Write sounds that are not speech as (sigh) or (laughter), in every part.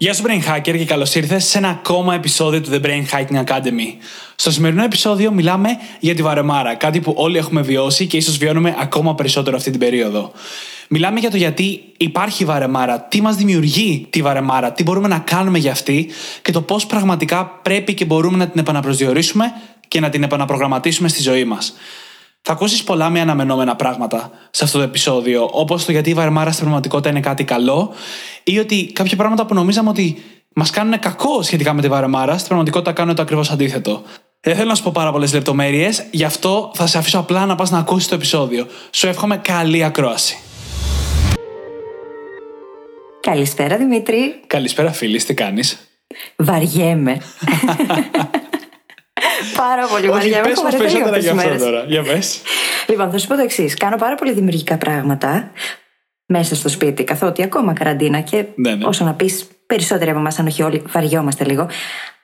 Γεια σου Brain Hacker και καλώς ήρθες σε ένα ακόμα επεισόδιο του The Brain Hacking Academy. Στο σημερινό επεισόδιο μιλάμε για τη βαρεμάρα, κάτι που όλοι έχουμε βιώσει και ίσως βιώνουμε ακόμα περισσότερο αυτή την περίοδο. Μιλάμε για το γιατί υπάρχει βαρεμάρα, τι μας δημιουργεί τη βαρεμάρα, τι μπορούμε να κάνουμε για αυτή και το πώς πραγματικά πρέπει και μπορούμε να την επαναπροσδιορίσουμε και να την επαναπρογραμματίσουμε στη ζωή μας. Θα ακούσεις πολλά με αναμενόμενα πράγματα σε αυτό το επεισόδιο, όπως το γιατί η βαρεμάρα στην πραγματικότητα είναι κάτι καλό, ή ότι κάποια πράγματα που νομίζαμε ότι μας κάνουν κακό σχετικά με τη βαρεμάρα, στην πραγματικότητα κάνουν το ακριβώς αντίθετο. Δεν θέλω να σου πω πάρα πολλές λεπτομέρειες, γι' αυτό θα σε αφήσω απλά να πας να ακούσεις το επεισόδιο. Σου εύχομαι καλή ακρόαση. Καλησπέρα Δημήτρη. Καλησπέρα, φίλη, τι κάνεις; Βαριέμαι. (laughs) πάρα πολύ Όχι, βαριέμαι. πες Έχω μας βαρεθεί λίγο περισσότερα αυτές για τις αυτό μέρες. τώρα. Για πες. Λοιπόν, θα σου πω το εξής. Κάνω πάρα πολύ δημιουργικά πράγματα μέσα στο σπίτι, καθότι ακόμα καραντίνα και Ναι, ναι. όσο να πεις, περισσότεροι από εμάς, αν όχι όλοι, βαριόμαστε λίγο.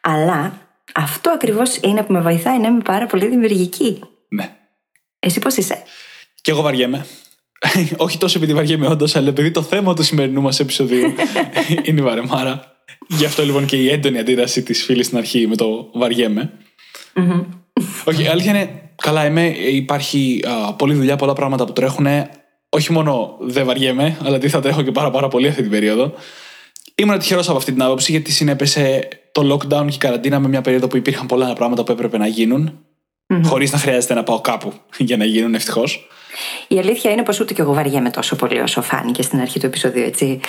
Αλλά αυτό ακριβώς είναι που με βοηθάει να είμαι πάρα πολύ δημιουργική. Ναι. Εσύ πώς είσαι; Και εγώ βαριέμαι. (laughs) Όχι τόσο επειδή βαριέμαι όντως, αλλά επειδή το θέμα του σημερινού μας επεισοδίου (laughs) είναι η βαρεμάρα. Γι' αυτό λοιπόν και η έντονη αντίδραση της φίλης στην αρχή με το βαριέμαι. Όχι, η αλήθεια είναι, καλά είμαι, υπάρχει α, πολλή δουλειά, πολλά πράγματα που τρέχουν. Όχι μόνο δεν βαριέμαι, αλλά τι θα τρέχω και πάρα, πάρα πολύ αυτή την περίοδο. Ήμουν τυχερός από αυτή την άποψη, γιατί συνέπεσε το lockdown και η καραντίνα με μια περίοδο που υπήρχαν πολλά πράγματα που έπρεπε να γίνουν, χωρίς να χρειάζεται να πάω κάπου (laughs) για να γίνουν, ευτυχώς. Η αλήθεια είναι πως ούτε κι εγώ βαριέμαι τόσο πολύ όσο φάνηκε στην αρχή του επεισοδίου, έτσι.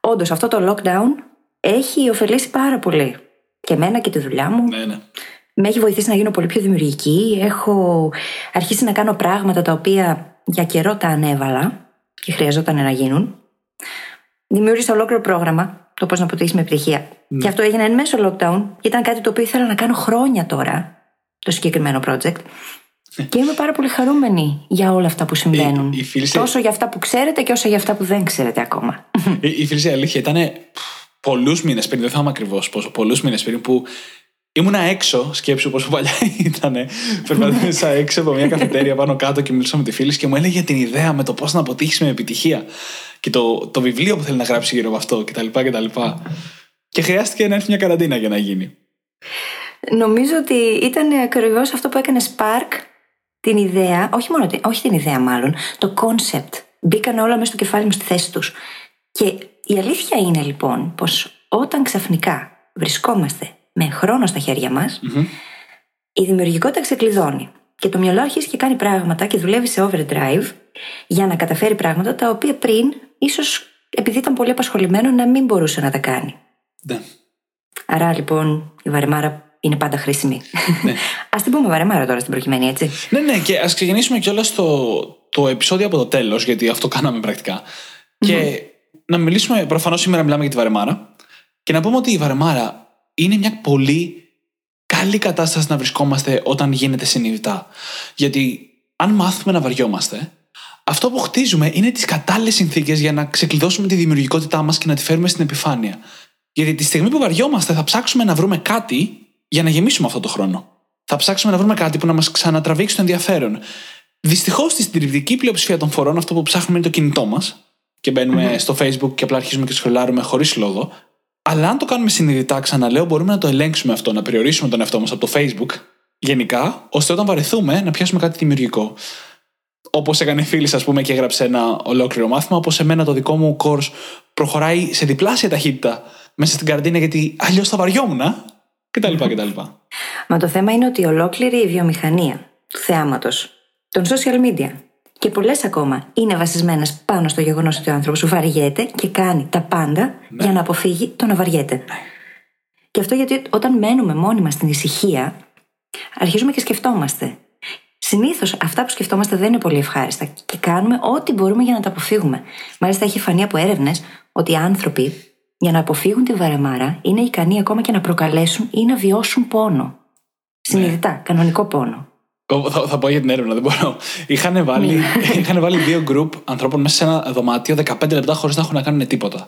Όντως, αυτό το lockdown έχει ωφελήσει πάρα πολύ. Και εμένα και τη δουλειά μου. Ναι, ναι. Με έχει βοηθήσει να γίνω πολύ πιο δημιουργική. Έχω αρχίσει να κάνω πράγματα τα οποία για καιρό τα ανέβαλα και χρειαζόταν να γίνουν. Δημιούργησα ολόκληρο πρόγραμμα, το πώς να αποτύχεις με επιτυχία. Και αυτό έγινε εν μέσω lockdown. Ήταν κάτι το οποίο ήθελα να κάνω χρόνια τώρα, το συγκεκριμένο project. Και είμαι πάρα πολύ χαρούμενη για όλα αυτά που συμβαίνουν. Η- η φίλη σε- Τόσο για αυτά που ξέρετε και όσο για αυτά που δεν ξέρετε ακόμα. Η, η φίλη η αλήθεια ήταν (laughs) πολλούς μήνες πριν, δεν θυμάμαι ακριβώς πόσο, πολλούς μήνες πριν που ήμουνα έξω, σκέψου πόσο παλιά (laughs) ήταν. Περπατούσα έξω από μια καφετέρια πάνω κάτω και μιλούσα με τη φίλη και μου έλεγε την ιδέα με το πώς να αποτύχεις με επιτυχία και το, το βιβλίο που θέλει να γράψει γύρω από αυτό κτλ. κτλ. Και χρειάστηκε να έρθει μια καραντίνα για να γίνει. Νομίζω ότι ήταν ακριβώς αυτό που έκανε Spark την ιδέα, όχι μόνο την, όχι την ιδέα μάλλον, το concept. Μπήκαν όλα μέσα στο κεφάλι μου στη θέση τους. Και η αλήθεια είναι λοιπόν πως όταν ξαφνικά βρισκόμαστε με χρόνο στα χέρια μας, η δημιουργικότητα ξεκλειδώνει. Και το μυαλό αρχίζει και κάνει πράγματα και δουλεύει σε overdrive για να καταφέρει πράγματα τα οποία πριν, ίσως επειδή ήταν πολύ απασχολημένο, να μην μπορούσε να τα κάνει. Ναι. Άρα λοιπόν η βαρεμάρα είναι πάντα χρήσιμη. (laughs) Α την πούμε βαρεμάρα τώρα στην προκειμένη, έτσι. Ναι, ναι, και ας ξεκινήσουμε κιόλας το, το επεισόδιο από το τέλος, γιατί αυτό κάναμε πρακτικά. Και να μιλήσουμε, προφανώς σήμερα μιλάμε για τη βαρεμάρα. Και να πούμε ότι η βαρεμάρα είναι μια πολύ καλή κατάσταση να βρισκόμαστε όταν γίνεται συνειδητά. Γιατί αν μάθουμε να βαριόμαστε, αυτό που χτίζουμε είναι τις κατάλληλες συνθήκες για να ξεκλειδώσουμε τη δημιουργικότητά μας και να τη φέρουμε στην επιφάνεια. Γιατί τη στιγμή που βαριόμαστε, θα ψάξουμε να βρούμε κάτι για να γεμίσουμε αυτό το χρόνο. Θα ψάξουμε να βρούμε κάτι που να μας ξανατραβήξει το ενδιαφέρον. Δυστυχώς, στη συντριπτική πλειοψηφία των φορών, αυτό που ψάχνουμε είναι το κινητό μας και μπαινουμε στο Facebook και απλά αρχίζουμε και σχολάρουμε χωρίς λόγο. Αλλά αν το κάνουμε συνειδητά, ξαναλέω, μπορούμε να το ελέγξουμε αυτό, να περιορίσουμε τον εαυτό μας από το Facebook γενικά, ώστε όταν βαρεθούμε να πιάσουμε κάτι δημιουργικό. Όπως έκανε φίλης, ας πούμε, και έγραψε ένα ολόκληρο μάθημα, όπως εμένα το δικό μου course προχωράει σε διπλάσια ταχύτητα μέσα στην καρδίνα, γιατί αλλιώς θα βαριόμουν. κτλ. κτλ. Μα το θέμα είναι ότι ολόκληρη η βιομηχανία του θεάματο, των social media και πολλές ακόμα είναι βασισμένες πάνω στο γεγονός ότι ο άνθρωπος βαριέται και κάνει τα πάντα για να αποφύγει το να βαριέται. Και αυτό γιατί όταν μένουμε μόνοι μα στην ησυχία, αρχίζουμε και σκεφτόμαστε. Συνήθως αυτά που σκεφτόμαστε δεν είναι πολύ ευχάριστα και κάνουμε ό,τι μπορούμε για να τα αποφύγουμε. Μάλιστα, έχει φανεί από έρευνες ότι οι άνθρωποι για να αποφύγουν τη βαρεμάρα είναι ικανοί ακόμα και να προκαλέσουν ή να βιώσουν πόνο. Συνειδητά, κανονικό πόνο. Θα, θα πω για την έρευνα, δεν μπορώ. Είχαν βάλει, (laughs) είχαν βάλει δύο γκρουπ ανθρώπων μέσα σε ένα δωμάτιο 15 λεπτά χωρίς να έχουν να κάνουν τίποτα.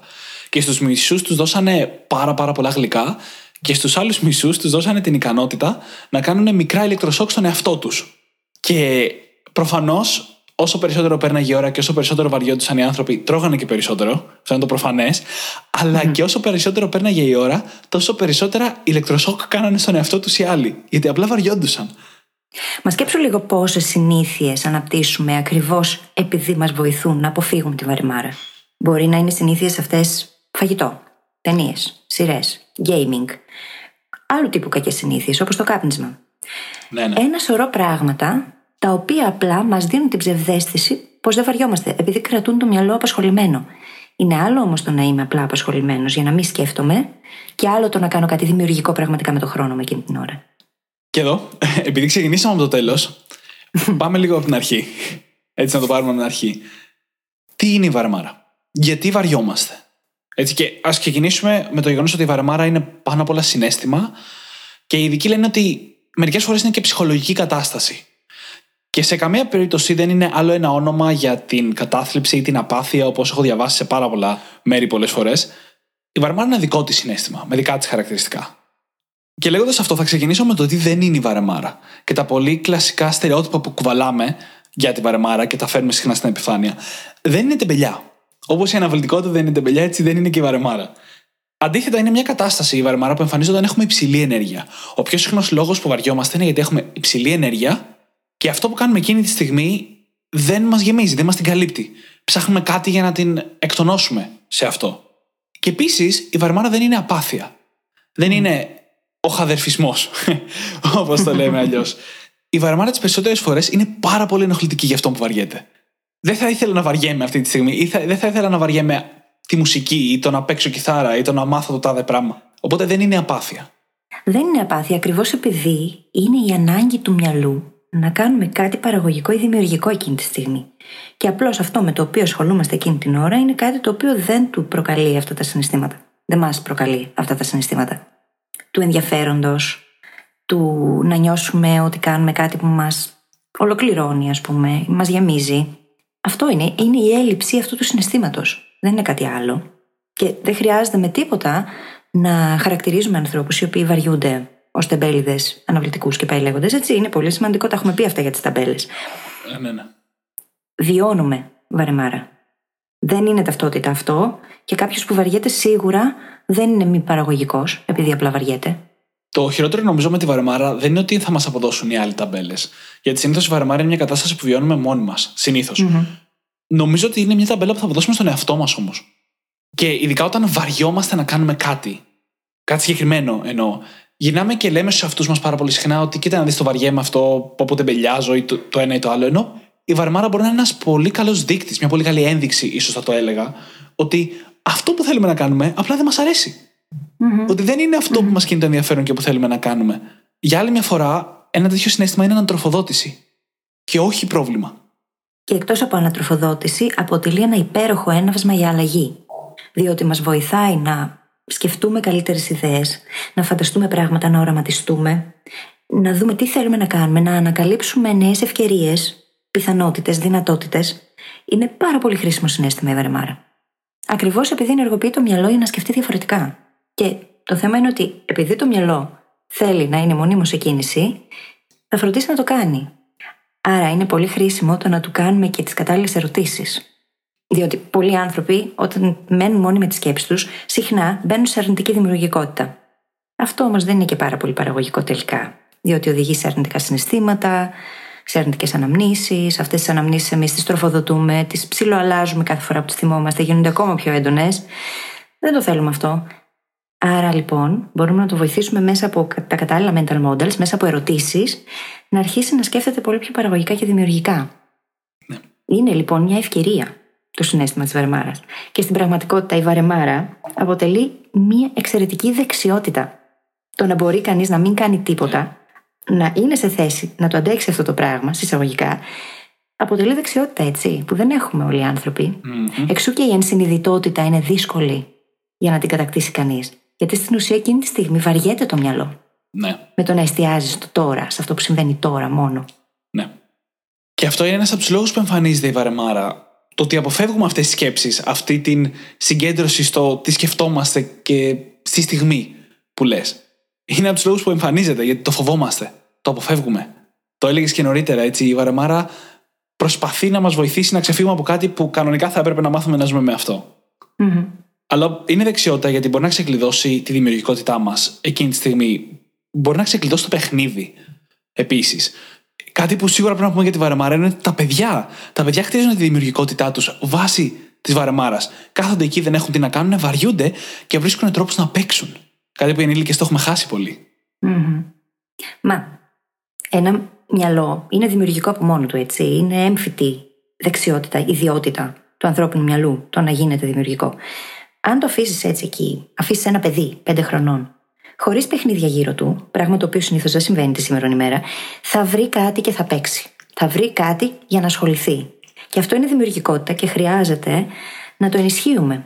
Και στους μισούς τους δώσανε πάρα, πάρα πολλά γλυκά και στους άλλους μισούς τους δώσανε την ικανότητα να κάνουν μικρά ηλεκτροσόκ στον εαυτό τους. Και προφανώς, όσο περισσότερο πέρναγε η ώρα και όσο περισσότερο βαριόντουσαν οι άνθρωποι, τρώγανε και περισσότερο. Αυτό είναι το προφανές. Αλλά και όσο περισσότερο πέρναγε η ώρα, τόσο περισσότερα ηλεκτροσόκ κάνανε στον εαυτό τους οι άλλοι. Γιατί απλά βαριόντουσαν. Μα σκέψου λίγο πόσες συνήθειες αναπτύσσουμε ακριβώς επειδή μας βοηθούν να αποφύγουμε τη βαρεμάρα. Μπορεί να είναι συνήθειες αυτές φαγητό, ταινίες, σειρές, gaming, άλλου τύπου κακές συνήθειες όπως το κάπνισμα. Ναι, ναι. Ένα σωρό πράγματα τα οποία απλά μας δίνουν την ψευδέστηση πως δεν βαριόμαστε, επειδή κρατούν το μυαλό απασχολημένο. Είναι άλλο όμως το να είμαι απλά απασχολημένος για να μην σκέφτομαι, και άλλο το να κάνω κάτι δημιουργικό πραγματικά με το χρόνο μου εκείνη την ώρα. Και εδώ, (laughs) επειδή ξεκινήσαμε από το τέλος, πάμε λίγο από την αρχή. Έτσι να το πάρουμε από την αρχή. Τι είναι η βαρμάρα, Γιατί βαριόμαστε; Έτσι και ας ξεκινήσουμε με το γεγονός ότι η βαρμάρα είναι πάνω απ' όλα συνέστημα και οι ειδικοί λένε ότι μερικές φορές είναι και ψυχολογική κατάσταση. Και σε καμία περίπτωση δεν είναι άλλο ένα όνομα για την κατάθλιψη ή την απάθεια, όπως έχω διαβάσει σε πάρα πολλά μέρη πολλές φορές. Η βαρμάρα είναι ένα δικό της συνέστημα, με δικά της χαρακτηριστικά. Και λέγοντας αυτό, θα ξεκινήσω με το τι δεν είναι η βαρεμάρα και τα πολύ κλασικά στερεότυπα που κουβαλάμε για τη βαρεμάρα και τα φέρνουμε συχνά στην επιφάνεια. Δεν είναι τεμπελιά. Όπως η αναβλητικότητα δεν είναι τεμπελιά, έτσι δεν είναι και η βαρεμάρα. Αντίθετα, είναι μια κατάσταση η βαρεμάρα που εμφανίζεται όταν έχουμε υψηλή ενέργεια. Ο πιο συχνός λόγος που βαριόμαστε είναι γιατί έχουμε υψηλή ενέργεια και αυτό που κάνουμε εκείνη τη στιγμή δεν μας γεμίζει, δεν μας την καλύπτει. Ψάχνουμε κάτι για να την εκτονώσουμε σε αυτό. Και επίσης, η βαρεμάρα δεν είναι απάθεια. Δεν είναι ο χαδερφισμός, (laughs) όπως το λέμε αλλιώς. Η βαρεμάρα τις περισσότερες φορές είναι πάρα πολύ ενοχλητική για αυτό που βαριέται. Δεν θα ήθελα να βαριέμαι αυτή τη στιγμή, ή θα, δεν θα ήθελα να βαριέμαι τη μουσική, ή το να παίξω κιθάρα, ή το να μάθω το τάδε πράγμα. Οπότε δεν είναι απάθεια. Δεν είναι απάθεια ακριβώς επειδή είναι η ανάγκη του μυαλού να κάνουμε κάτι παραγωγικό ή δημιουργικό εκείνη τη στιγμή. Και απλώς αυτό με το οποίο ασχολούμαστε εκείνη την ώρα είναι κάτι το οποίο δεν του προκαλεί αυτά τα συναισθήματα. Δεν μας προκαλεί αυτά τα συναισθήματα του ενδιαφέροντος, του να νιώσουμε ότι κάνουμε κάτι που μας ολοκληρώνει, ας πούμε, μας γεμίζει. Αυτό είναι, είναι η έλλειψη αυτού του συναισθήματος. Δεν είναι κάτι άλλο. Και δεν χρειάζεται με τίποτα να χαρακτηρίζουμε ανθρώπους οι οποίοι βαριούνται ως τεμπέληδες, αναβλητικούς και πάει λέγοντα. Έτσι είναι πολύ σημαντικό, τα έχουμε πει αυτά για τις ταμπέλες. Ε, ναι, ναι. Βιώνουμε βαρεμάρα. Δεν είναι ταυτότητα αυτό και κάποιος που βαριέται σίγουρα δεν είναι μη παραγωγικός, επειδή απλά βαριέται. Το χειρότερο νομίζω με τη βαρεμάρα δεν είναι ότι θα μας αποδώσουν οι άλλοι ταμπέλες. Γιατί συνήθως η βαρεμάρα είναι μια κατάσταση που βιώνουμε μόνοι μας. συνηθω Νομίζω ότι είναι μια ταμπέλα που θα αποδώσουμε στον εαυτό μας όμως. Και ειδικά όταν βαριόμαστε να κάνουμε κάτι. Κάτι συγκεκριμένο εννοώ. Γυρνάμε και λέμε στους εαυτούς μας πάρα πολύ συχνά ότι κοίτα να δεις το βαριέμαι αυτό, πότε μπελιάζω ή το, το ένα ή το άλλο. Ενώ η βαρεμάρα μπορεί να είναι ένας πολύ καλός δείκτης, μια πολύ καλή ένδειξη, ίσως θα το έλεγα, ότι αυτό που θέλουμε να κάνουμε απλά δεν μας αρεσει Ότι δεν είναι αυτό που μας κινεί το ενδιαφέρον και που θέλουμε να κάνουμε. Για άλλη μια φορά, ένα τέτοιο συνέστημα είναι ανατροφοδότηση. Και όχι πρόβλημα. Και εκτός από ανατροφοδότηση, αποτελεί ένα υπέροχο έναυσμα για αλλαγή. Διότι μας βοηθάει να σκεφτούμε καλύτερες ιδέες, να φανταστούμε πράγματα, να οραματιστούμε, να δούμε τι θέλουμε να κάνουμε, να ανακαλύψουμε νέες ευκαιρίες, πιθανότητες, δυνατότητες. Είναι πάρα πολύ χρήσιμο συνέστημα η βαρεμάρα. Ακριβώς επειδή ενεργοποιεί το μυαλό για να σκεφτεί διαφορετικά. Και το θέμα είναι ότι επειδή το μυαλό θέλει να είναι μονίμως σε κίνηση, θα φροντίσει να το κάνει. Άρα είναι πολύ χρήσιμο το να του κάνουμε και τις κατάλληλες ερωτήσεις. Διότι πολλοί άνθρωποι, όταν μένουν μόνοι με τις σκέψεις τους, συχνά μπαίνουν σε αρνητική δημιουργικότητα. Αυτό όμως δεν είναι και πάρα πολύ παραγωγικό τελικά. Διότι οδηγεί σε αρνητικά συναισθήματα, σε αρνητικέ αναμνήσεις. Αυτές τις αναμνήσεις εμείς τις τροφοδοτούμε, τις ψιλοαλλάζουμε κάθε φορά που τις θυμόμαστε, γίνονται ακόμα πιο έντονες. Δεν το θέλουμε αυτό. Άρα λοιπόν μπορούμε να το βοηθήσουμε μέσα από τα κατάλληλα mental models, μέσα από ερωτήσεις, να αρχίσει να σκέφτεται πολύ πιο παραγωγικά και δημιουργικά. Ναι. Είναι λοιπόν μια ευκαιρία το συνέστημα της βαρεμάρας. Και στην πραγματικότητα η βαρεμάρα αποτελεί μια εξαιρετική δεξιότητα. Το να μπορεί κανείς να μην κάνει τίποτα να είναι σε θέση να το αντέξει αυτό το πράγμα, συσσαγωγικά, αποτελεί δεξιότητα, έτσι, που δεν έχουμε όλοι οι άνθρωποι. Mm-hmm. Εξού και η ενσυνειδητότητα είναι δύσκολη για να την κατακτήσει κανείς. Γιατί στην ουσία εκείνη τη στιγμή βαριέται το μυαλό. Ναι. Με το να εστιάζει στο τώρα, σε αυτό που συμβαίνει τώρα μόνο. Και αυτό είναι ένας από τους λόγους που εμφανίζεται η βαρεμάρα. Το ότι αποφεύγουμε αυτές τις σκέψεις, αυτή την συγκέντρωση στο τι σκεφτόμαστε και στη στιγμή που λες. Είναι από τους λόγους που εμφανίζεται, γιατί το φοβόμαστε. Το αποφεύγουμε. Το έλεγες και νωρίτερα, έτσι. Η βαρεμάρα προσπαθεί να μας βοηθήσει να ξεφύγουμε από κάτι που κανονικά θα έπρεπε να μάθουμε να ζούμε με αυτό. Μμμ. Αλλά είναι δεξιότητα γιατί μπορεί να ξεκλειδώσει τη δημιουργικότητά μας εκείνη τη στιγμή. Μπορεί να ξεκλειδώσει το παιχνίδι επίσης. Κάτι που σίγουρα πρέπει να πούμε για τη βαρεμάρα είναι ότι τα παιδιά. Τα παιδιά χτίζουν τη δημιουργικότητά τους βάσει της βαρεμάρας. Κάθονται εκεί, δεν έχουν τι να κάνουν, βαριούνται και βρίσκουν τρόπους να παίξουν. Κάτι που οι ενήλικες το έχουμε χάσει πολύ. Μμμ. Μα ένα μυαλό είναι δημιουργικό από μόνο του, έτσι. Είναι έμφυτη δεξιότητα, ιδιότητα του ανθρώπινου μυαλού το να γίνεται δημιουργικό. Αν το αφήσεις έτσι εκεί, αφήσεις ένα παιδί πέντε χρονών, χωρίς παιχνίδια γύρω του, πράγμα το οποίο συνήθως δεν συμβαίνει τη σήμερα ημέρα, θα βρει κάτι και θα παίξει. Θα βρει κάτι για να ασχοληθεί. Και αυτό είναι δημιουργικότητα και χρειάζεται να το ενισχύουμε.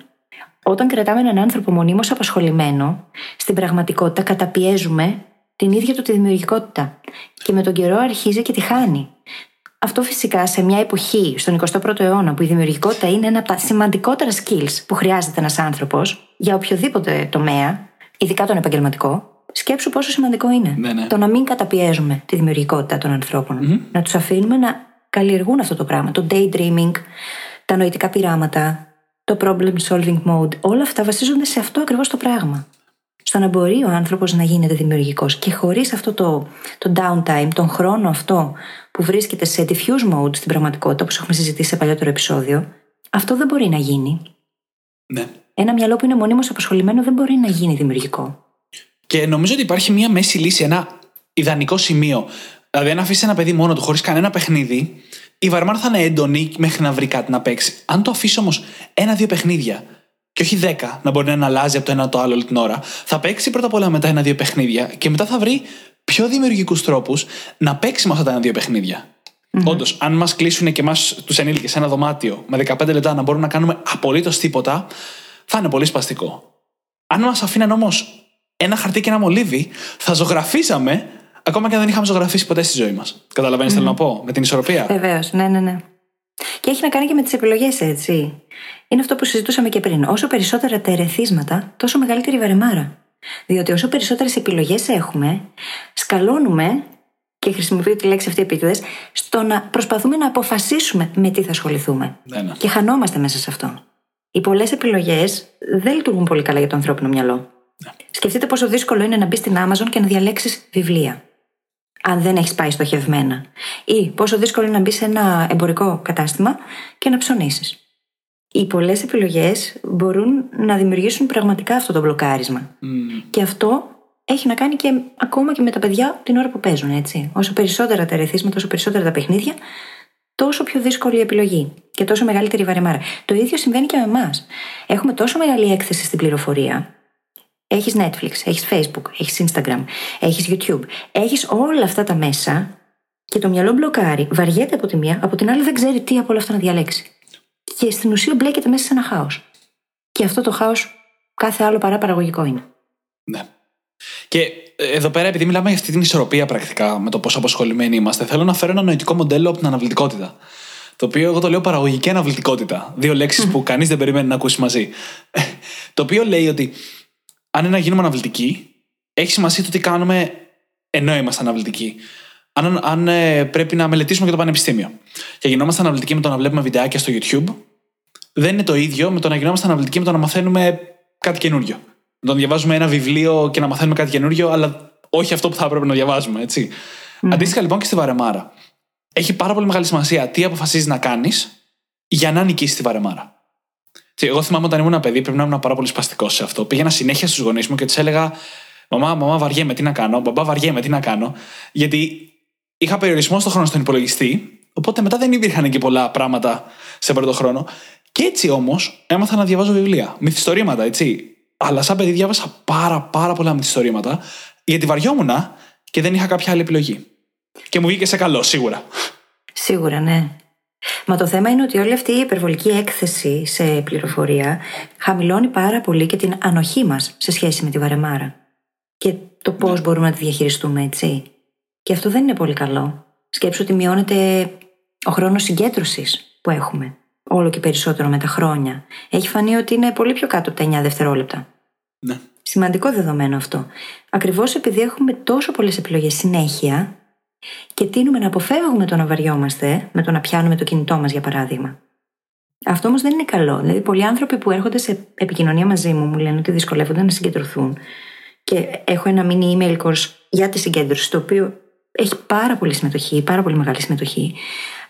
Όταν κρατάμε έναν άνθρωπο μονίμως απασχολημένο, στην πραγματικότητα καταπιέζουμε την ίδια του τη δημιουργικότητα. Και με τον καιρό αρχίζει και τη χάνει. Αυτό φυσικά σε μια εποχή, στον 21ο αιώνα, που η δημιουργικότητα είναι ένα από τα σημαντικότερα skills που χρειάζεται ένας άνθρωπος για οποιοδήποτε τομέα, ειδικά τον επαγγελματικό, σκέψου πόσο σημαντικό είναι. Ναι, ναι. Το να μην καταπιέζουμε τη δημιουργικότητα των ανθρώπων. Να τους αφήνουμε να καλλιεργούν αυτό το πράγμα. Το daydreaming, τα νοητικά πειράματα, το problem solving mode, όλα αυτά βασίζονται σε αυτό ακριβώς το πράγμα. Στο να μπορεί ο άνθρωπος να γίνεται δημιουργικός και χωρίς αυτό το, το downtime, τον χρόνο αυτό που βρίσκεται σε diffuse mode στην πραγματικότητα, όπως έχουμε συζητήσει σε παλιότερο επεισόδιο, αυτό δεν μπορεί να γίνει. Ναι. Ένα μυαλό που είναι μονίμως απασχολημένο δεν μπορεί να γίνει δημιουργικό. Και νομίζω ότι υπάρχει μία μέση λύση, ένα ιδανικό σημείο. Δηλαδή, αν αφήσεις ένα παιδί μόνο του χωρίς κανένα παιχνίδι, η βαρμάρα θα είναι έντονη μέχρι να βρει κάτι να παίξει. Αν το αφήσει όμως ένα-δύο παιχνίδια και όχι δέκα, να μπορεί να αλλάζει από το ένα το άλλο όλη την ώρα, θα παίξει πρώτα απ' όλα μετά ένα-δύο παιχνίδια και μετά θα βρει πιο δημιουργικούς τρόπους να παίξει με αυτά τα ένα-δύο παιχνίδια. Όντως, αν μας κλείσουν και εμάς τους ενήλικες σε ένα δωμάτιο με 15 λεπτά να μπορούμε να κάνουμε απολύτως τίποτα, θα είναι πολύ σπαστικό. Αν μας αφήναν όμως ένα χαρτί και ένα μολύβι, θα ζωγραφίσαμε ακόμα και αν δεν είχαμε ζωγραφίσει ποτέ στη ζωή μας. Καταλαβαίνεις, θέλω να πω, με την ισορροπία. Βεβαίως, ναι, ναι, ναι. Και έχει να κάνει και με τις επιλογές, έτσι. Είναι αυτό που συζητούσαμε και πριν. Όσο περισσότερα τα ερεθίσματα, τόσο μεγαλύτερη η βαρεμάρα. Διότι όσο περισσότερες επιλογές έχουμε, σκαλώνουμε, και χρησιμοποιώ τη λέξη αυτή επίτηδες, στο να προσπαθούμε να αποφασίσουμε με τι θα ασχοληθούμε. Ναι, ναι. Και χανόμαστε μέσα σε αυτό. Οι πολλές επιλογές δεν λειτουργούν πολύ καλά για το ανθρώπινο μυαλό. Σκεφτείτε πόσο δύσκολο είναι να μπεις στην Amazon και να διαλέξεις βιβλία. Αν δεν έχεις πάει στοχευμένα. Ή πόσο δύσκολο είναι να μπει σε ένα εμπορικό κατάστημα και να ψωνίσεις. Οι πολλές επιλογές μπορούν να δημιουργήσουν πραγματικά αυτό το μπλοκάρισμα. Και αυτό έχει να κάνει και ακόμα και με τα παιδιά την ώρα που παίζουν, έτσι. Όσο περισσότερα τα ερεθίσματα, όσο περισσότερα τα παιχνίδια, τόσο πιο δύσκολη η επιλογή και τόσο μεγαλύτερη η βαρεμάρα. Το ίδιο συμβαίνει και με εμάς. Έχουμε τόσο μεγάλη έκθεση στην πληροφορία. Έχεις Netflix, έχεις Facebook, έχεις Instagram, έχεις YouTube. Έχεις όλα αυτά τα μέσα και το μυαλό μπλοκάρει, βαριέται από τη μία, από την άλλη δεν ξέρει τι από όλα αυτά να διαλέξει. Και στην ουσία μπλέκεται μέσα σε ένα χάος. Και αυτό το χάος κάθε άλλο παρά παραγωγικό είναι. Ναι. Και ε, εδώ πέρα, επειδή μιλάμε για αυτή την ισορροπία πρακτικά με το πόσο απασχολημένοι είμαστε, θέλω να φέρω ένα νοητικό μοντέλο από την αναβλητικότητα. Το οποίο εγώ το λέω παραγωγική αναβλητικότητα. Δύο λέξεις που κανείς δεν περιμένει να ακούσει μαζί. το οποίο λέει ότι αν είναι να γίνουμε αναβλητικοί, έχει σημασία το τι κάνουμε ενώ είμαστε αναβλητικοί. Αν, αν ε, πρέπει να μελετήσουμε για το πανεπιστήμιο και γινόμαστε αναβλητικοί με το να βλέπουμε βιντεάκια στο YouTube, δεν είναι το ίδιο με το να γινόμαστε αναβλητικοί με το να μαθαίνουμε κάτι καινούριο. Με το να διαβάζουμε ένα βιβλίο και να μαθαίνουμε κάτι καινούριο, αλλά όχι αυτό που θα έπρεπε να διαβάζουμε, έτσι. Αντίστοιχα λοιπόν και στη βαρεμάρα. Έχει πάρα πολύ μεγάλη σημασία τι αποφασίζεις να κάνεις για να νικήσεις τη βαρεμάρα. Τι, Εγώ θυμάμαι όταν ήμουν ένα παιδί, πρέπει να ήμουν πάρα πολύ σπαστικός σε αυτό. Πήγαινα συνέχεια στους γονείς μου και τους έλεγα: Μαμά, μαμά, βαριέμαι, τι να κάνω. Μπαμπά, βαριέμαι, τι να κάνω. Γιατί είχα περιορισμό στο χρόνο στον υπολογιστή, οπότε μετά δεν υπήρχαν και πολλά πράγματα σε πρώτο χρόνο. Και έτσι όμως έμαθα να διαβάζω βιβλία. Μυθιστορήματα, έτσι. Αλλά σαν παιδί διάβασα πάρα πάρα πολλά μυθιστορήματα, γιατί βαριόμουν και δεν είχα κάποια άλλη επιλογή. Και μου βγήκε σε καλό, σίγουρα. Σίγουρα, ναι. Μα το θέμα είναι ότι όλη αυτή η υπερβολική έκθεση σε πληροφορία χαμηλώνει πάρα πολύ και την ανοχή μας σε σχέση με τη βαρεμάρα. Και το πώς μπορούμε να τη διαχειριστούμε, έτσι. Και αυτό δεν είναι πολύ καλό. Σκέψου ότι μειώνεται Ο χρόνος συγκέντρωσης που έχουμε, όλο και περισσότερο με τα χρόνια, έχει φανεί ότι είναι πολύ πιο κάτω από τα 9 δευτερόλεπτα. Ναι. Σημαντικό δεδομένο αυτό. Ακριβώς επειδή έχουμε τόσο πολλές επιλογές συνέχεια και τείνουμε να αποφεύγουμε το να βαριόμαστε με το να πιάνουμε το κινητό μας, για παράδειγμα. Αυτό όμως δεν είναι καλό. Δηλαδή, πολλοί άνθρωποι που έρχονται σε επικοινωνία μαζί μου μου λένε ότι δυσκολεύονται να συγκεντρωθούν. Και έχω ένα mini email course για τη συγκέντρωση, το οποίο έχει πάρα πολύ συμμετοχή, πάρα πολύ μεγάλη συμμετοχή.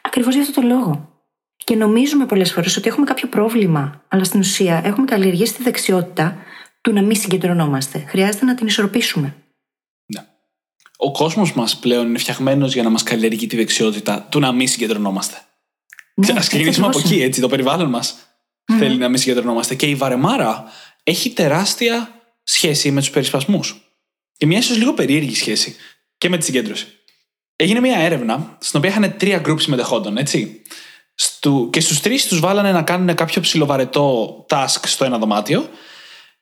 Ακριβώς για αυτό το λόγο. Και νομίζουμε πολλές φορές ότι έχουμε κάποιο πρόβλημα, αλλά στην ουσία έχουμε καλλιεργήσει τη δεξιότητα του να μην συγκεντρωνόμαστε. Χρειάζεται να την ισορροπήσουμε. Ναι. Ο κόσμος μας πλέον είναι φτιαγμένος για να μας καλλιεργεί τη δεξιότητα του να μην συγκεντρωνόμαστε. Ναι, Α έτσι ξεκινήσουμε από ακριβώς εκεί, είναι. έτσι. Το περιβάλλον μας θέλει να μην συγκεντρωνόμαστε. Και η βαρεμάρα έχει τεράστια σχέση με τους περισπασμούς. Και μια ίσως λίγο περίεργη σχέση και με τη συγκέντρωση. Έγινε μια έρευνα στην οποία είχαν τρία γκρουπ συμμετεχόντων, έτσι. Στου, και στους τρεις τους βάλανε να κάνουν κάποιο ψιλοβαρετό task στο ένα δωμάτιο.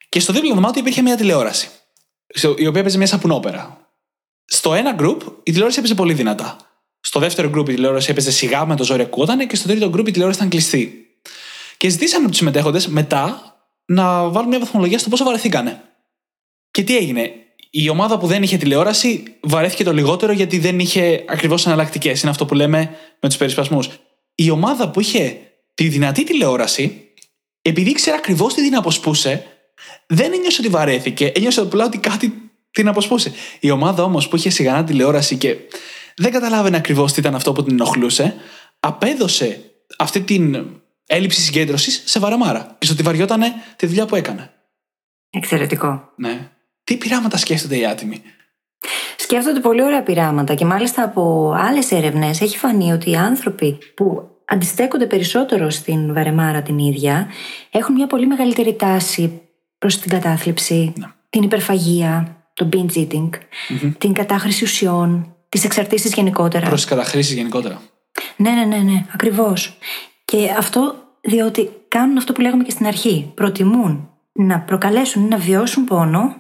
Και στο δίπλο δωμάτιο υπήρχε μια τηλεόραση. στο- Η οποία έπαιζε μια σαπουνόπερα. Στο ένα group η τηλεόραση έπαιζε πολύ δυνατά. Στο δεύτερο group η τηλεόραση έπαιζε σιγά με το ζόρι ακούγονταν και στο τρίτο group η τηλεόραση ήταν κλειστή. Και ζητήσαν από τους συμμετέχοντες μετά να βάλουν μια βαθμολογία στο πόσο βαρεθήκανε. Και τι έγινε; Η ομάδα που δεν είχε τηλεόραση βαρέθηκε το λιγότερο γιατί δεν είχε ακριβώς εναλλακτικές. Είναι αυτό που λέμε με τους περισπασμούς. Η ομάδα που είχε τη δυνατή τηλεόραση, επειδή ήξερε ακριβώς τι την αποσπούσε, δεν ένιωσε ότι βαρέθηκε. Ένιωσε απλά ότι κάτι την αποσπούσε. Η ομάδα όμως που είχε σιγανά τηλεόραση και δεν καταλάβαινε ακριβώς τι ήταν αυτό που την ενοχλούσε, απέδωσε αυτή την έλλειψη συγκέντρωσης σε βαρεμάρα. Και στο ότι βαριότανε τη δουλειά που έκανε. Εξαιρετικό. Ναι. Τι πειράματα σκέφτονται οι άτιμοι; Σκέφτονται πολύ ωραία πειράματα και μάλιστα από άλλες έρευνες έχει φανεί ότι οι άνθρωποι που αντιστέκονται περισσότερο στην βαρεμάρα την ίδια έχουν μια πολύ μεγαλύτερη τάση προς την κατάθλιψη, την υπερφαγία, το binge eating, την κατάχρηση ουσιών, τις εξαρτήσεις γενικότερα. Προς τις καταχρήσεις γενικότερα. Ναι, ναι, ναι, ναι, ακριβώς. Και αυτό διότι κάνουν αυτό που λέγαμε και στην αρχή. Προτιμούν να προκαλέσουν ή να βιώσουν πόνο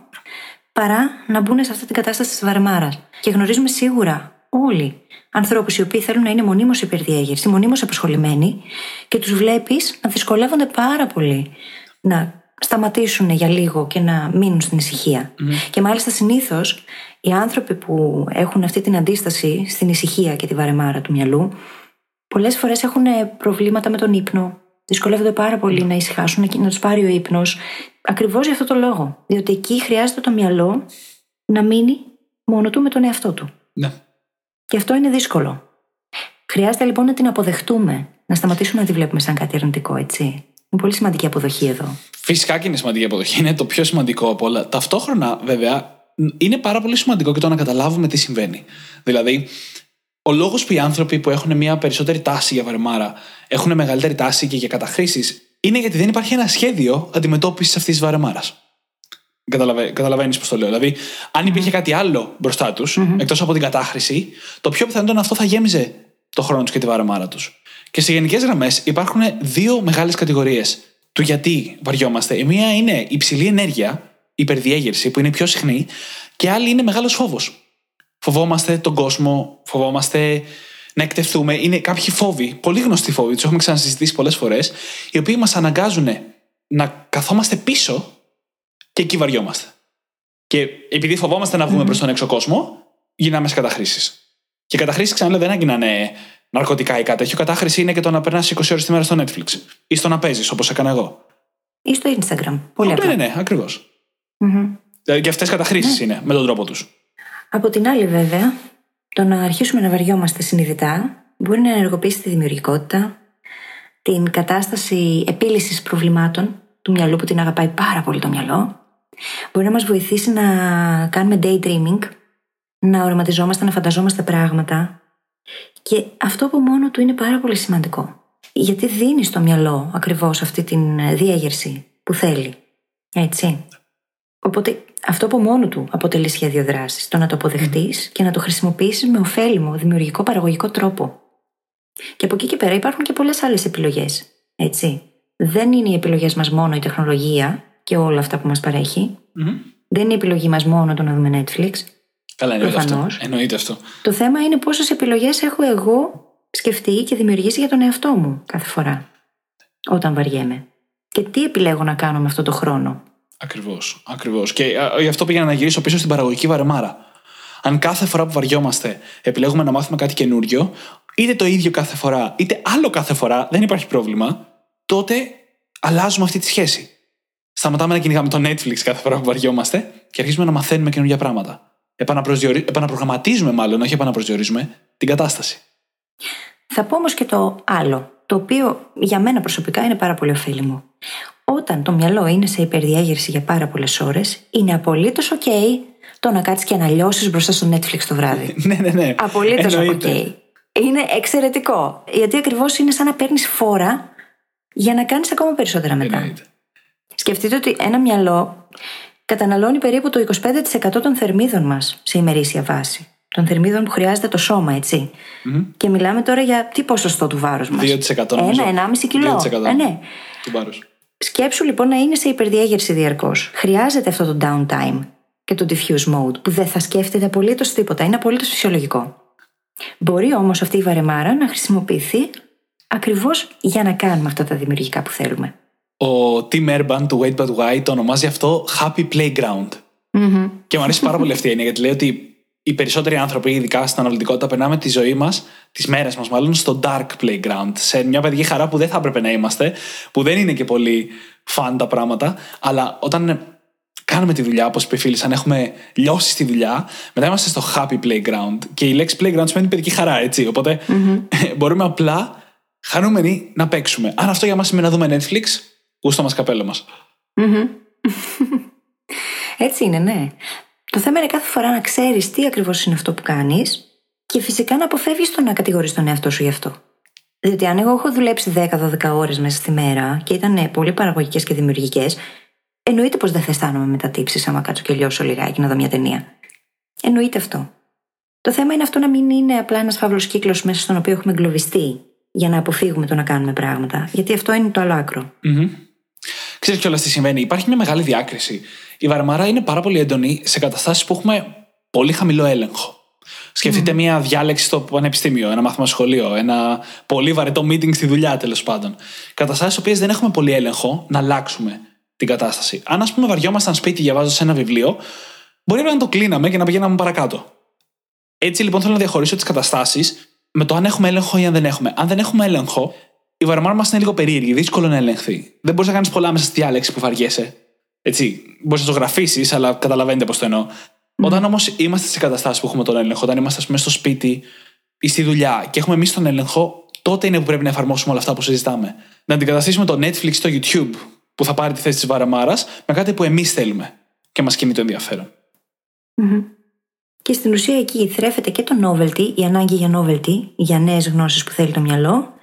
παρά να μπουν σε αυτή την κατάσταση της βαρεμάρα. Και γνωρίζουμε σίγουρα όλοι ανθρώπους οι οποίοι θέλουν να είναι μονίμως υπερδιέγερση, μονίμως απασχολημένοι και τους βλέπεις να δυσκολεύονται πάρα πολύ να σταματήσουν για λίγο και να μείνουν στην ησυχία. Και μάλιστα συνήθως οι άνθρωποι που έχουν αυτή την αντίσταση στην ησυχία και τη βαρεμάρα του μυαλού, πολλές φορές έχουν προβλήματα με τον ύπνο. Δυσκολεύονται πάρα πολύ να ησυχάσουν και να τους πάρει ο ύπνος. Ακριβώς για αυτό το λόγο. Διότι εκεί χρειάζεται το μυαλό να μείνει μόνο του με τον εαυτό του. Ναι. Και αυτό είναι δύσκολο. Χρειάζεται λοιπόν να την αποδεχτούμε, να σταματήσουμε να τη βλέπουμε σαν κάτι αρνητικό, έτσι. Είναι πολύ σημαντική αποδοχή εδώ. Φυσικά και είναι σημαντική αποδοχή. Είναι το πιο σημαντικό από όλα. Ταυτόχρονα, βέβαια, είναι πάρα πολύ σημαντικό και το να καταλάβουμε τι συμβαίνει. Δηλαδή, ο λόγος που οι άνθρωποι που έχουν μια περισσότερη τάση για βαρεμάρα έχουν μεγαλύτερη τάση και για καταχρήσεις είναι γιατί δεν υπάρχει ένα σχέδιο αντιμετώπισης αυτής της βαρεμάρας. Καταλαβα... Καταλαβαίνεις πώς το λέω. Δηλαδή, αν υπήρχε κάτι άλλο μπροστά τους, εκτός από την κατάχρηση, το πιο πιθανό είναι αυτό θα γέμιζε το χρόνο τους και τη βαρεμάρα τους. Και σε γενικές γραμμές υπάρχουν δύο μεγάλες κατηγορίες του γιατί βαριόμαστε. Η μία είναι υψηλή ενέργεια, υπερδιέγερση, που είναι πιο συχνή, και άλλη είναι μεγάλος φόβος. Φοβόμαστε τον κόσμο, φοβόμαστε να εκτεθούμε. Είναι κάποιοι φόβοι, πολύ γνωστοί φόβοι, τους έχουμε ξανασυζητήσει πολλές φορές, οι οποίοι μας αναγκάζουν να καθόμαστε πίσω και εκεί βαριόμαστε. Και επειδή φοβόμαστε να βγούμε προς τον έξω κόσμο, γίναμε σε καταχρήσεις. Και καταχρήσεις, ξαναλέω, δεν έγιναν ναρκωτικά ή κάτι τέτοιο. Κατάχρηση είναι και το να περνάς 20 ώρες τη μέρα στο Netflix ή στο να παίζεις, όπως έκανα εγώ. Ή στο Instagram. Πολύ Ναι, απλά. ναι, ναι, ακριβώς. Δηλαδή και αυτές καταχρήσεις είναι με τον τρόπο τους. Από την άλλη, βέβαια, το να αρχίσουμε να βαριόμαστε συνειδητά μπορεί να ενεργοποιήσει τη δημιουργικότητα, την κατάσταση επίλυσης προβλημάτων του μυαλού που την αγαπάει πάρα πολύ το μυαλό. Μπορεί να μας βοηθήσει να κάνουμε daydreaming, να οραματιζόμαστε, να φανταζόμαστε πράγματα. Και αυτό από μόνο του είναι πάρα πολύ σημαντικό. Γιατί δίνει στο μυαλό ακριβώς αυτή την διέγερση που θέλει. Έτσι. Οπότε αυτό από μόνο του αποτελεί σχέδιο δράσης. Το να το αποδεχτείς και να το χρησιμοποιήσεις με ωφέλιμο, δημιουργικό, παραγωγικό τρόπο. Και από εκεί και πέρα υπάρχουν και πολλές άλλες επιλογές. Έτσι. Δεν είναι οι επιλογές μας μόνο η τεχνολογία και όλα αυτά που μας παρέχει. Δεν είναι η επιλογή μας μόνο το να δούμε Netflix. Καλά, εννοείται αυτό. Προφανώς. Εννοείται αυτό. Το θέμα είναι πόσες επιλογές έχω εγώ σκεφτεί και δημιουργήσει για τον εαυτό μου κάθε φορά. Όταν βαριέμαι. Και τι επιλέγω να κάνω με αυτό το χρόνο. Ακριβώς. Ακριβώς. Και α, γι' αυτό πήγα να γυρίσω πίσω στην παραγωγική βαρεμάρα. Αν κάθε φορά που βαριόμαστε επιλέγουμε να μάθουμε κάτι καινούριο, είτε το ίδιο κάθε φορά, είτε άλλο κάθε φορά, δεν υπάρχει πρόβλημα, τότε αλλάζουμε αυτή τη σχέση. Σταματάμε να κυνηγάμε το Netflix κάθε φορά που βαριόμαστε και αρχίζουμε να μαθαίνουμε καινούργια πράγματα. Επαναπροσδιορι... Επαναπρογραμματίζουμε, μάλλον, όχι επαναπροσδιορίζουμε, την κατάσταση. Θα πω όμως και το άλλο, το οποίο για μένα προσωπικά είναι πάρα πολύ ωφέλιμο. Όταν το μυαλό είναι σε υπερδιέγερση για πάρα πολλές ώρες, είναι απολύτως OK το να κάτσεις και να λιώσεις μπροστά στο Netflix το βράδυ. (laughs) ναι, ναι, ναι. Απολύτως Εννοείται. OK. Είναι εξαιρετικό. Γιατί ακριβώς είναι σαν να παίρνεις φόρα για να κάνεις ακόμα περισσότερα μετά. Εννοείται. Σκεφτείτε ότι ένα μυαλό καταναλώνει περίπου το 25% των θερμίδων μας σε ημερήσια βάση. Των θερμίδων που χρειάζεται το σώμα, έτσι. Και μιλάμε τώρα για τι ποσοστό του βάρους μας; 2% νομίζω. Ένα, 1,5 κιλό. 2%. Ε, ναι. Του βάρους. Σκέψου λοιπόν να είναι σε υπερδιέγερση διαρκώς. Χρειάζεται αυτό το downtime και το diffuse mode που δεν θα σκέφτεται απολύτως τίποτα. Είναι απολύτως φυσιολογικό. Μπορεί όμως αυτή η βαρεμάρα να χρησιμοποιηθεί ακριβώς για να κάνουμε αυτά τα δημιουργικά που θέλουμε. Ο Tim Urban του Wait But Why το ονομάζει αυτό Happy Playground. Και μου αρέσει πάρα πολύ αυτή η έννοια γιατί λέει ότι οι περισσότεροι άνθρωποι, ειδικά στην αναλυτικότητα, περνάμε τη ζωή μας, τις μέρες μας μάλλον, στο dark playground. Σε μια παιδική χαρά που δεν θα έπρεπε να είμαστε, που δεν είναι και πολύ φαν τα πράγματα, αλλά όταν κάνουμε τη δουλειά, όπως είπε η φίλη, αν έχουμε λιώσει στη δουλειά, μετά είμαστε στο happy playground. Και η λέξη playground σημαίνει παιδική χαρά, έτσι. Οπότε (laughs) μπορούμε απλά χαρούμενοι να παίξουμε. Αν αυτό για μας σημαίνει να δούμε Netflix, γούστο μας καπέλο μας. Έτσι είναι, ναι. Το θέμα είναι κάθε φορά να ξέρεις τι ακριβώς είναι αυτό που κάνεις και φυσικά να αποφεύγεις το να κατηγορείς τον εαυτό σου γι' αυτό. Διότι αν εγώ έχω δουλέψει 10-12 ώρες μέσα στη μέρα και ήταν ναι, πολύ παραγωγικές και δημιουργικές, εννοείται πως δεν θα αισθάνομαι μετατύψει άμα κάτσω και λιώσω λιγάκι να δω μια ταινία. Εννοείται αυτό. Το θέμα είναι αυτό να μην είναι απλά ένας φαύλος κύκλος μέσα στον οποίο έχουμε εγκλωβιστεί για να αποφύγουμε το να κάνουμε πράγματα. Γιατί αυτό είναι το άλλο άκρο. Ξέρεις κιόλας τι συμβαίνει. Υπάρχει μια μεγάλη διάκριση. Η βαρμάρα είναι πάρα πολύ έντονη σε καταστάσεις που έχουμε πολύ χαμηλό έλεγχο. Σκεφτείτε μια διάλεξη στο πανεπιστήμιο, ένα μάθημα σχολείο, ένα πολύ βαρετό meeting στη δουλειά τέλος πάντων. Καταστάσεις οποίες δεν έχουμε πολύ έλεγχο να αλλάξουμε την κατάσταση. Αν, ας πούμε, βαριόμασταν σπίτι διαβάζοντα ένα βιβλίο, μπορεί να το κλείναμε και να πηγαίναμε παρακάτω. Έτσι λοιπόν θέλω να διαχωρίσω τις καταστάσεις με το αν έχουμε έλεγχο ή αν δεν έχουμε. Αν δεν έχουμε έλεγχο, η βαρμάρα μας είναι λίγο περίεργη, δύσκολο να ελεγχθεί. Δεν μπορείς να κάνεις πολλά μέσα στη διάλεξη που βαριέσαι. Έτσι, μπορείς να το γραφήσεις, αλλά καταλαβαίνετε πώς το εννοώ. Όταν όμως είμαστε σε καταστάσεις που έχουμε τον έλεγχο, όταν είμαστε ας πούμε, στο σπίτι ή στη δουλειά και έχουμε εμείς τον έλεγχο, τότε είναι που πρέπει να εφαρμόσουμε όλα αυτά που συζητάμε. Να αντικαταστήσουμε το Netflix, το YouTube, που θα πάρει τη θέση της βαραμάρα, με κάτι που εμείς θέλουμε και μας κινεί το ενδιαφέρον. Και στην ουσία εκεί θρέφεται και το novelty, η ανάγκη για novelty, για νέες γνώσεις που θέλει το μυαλό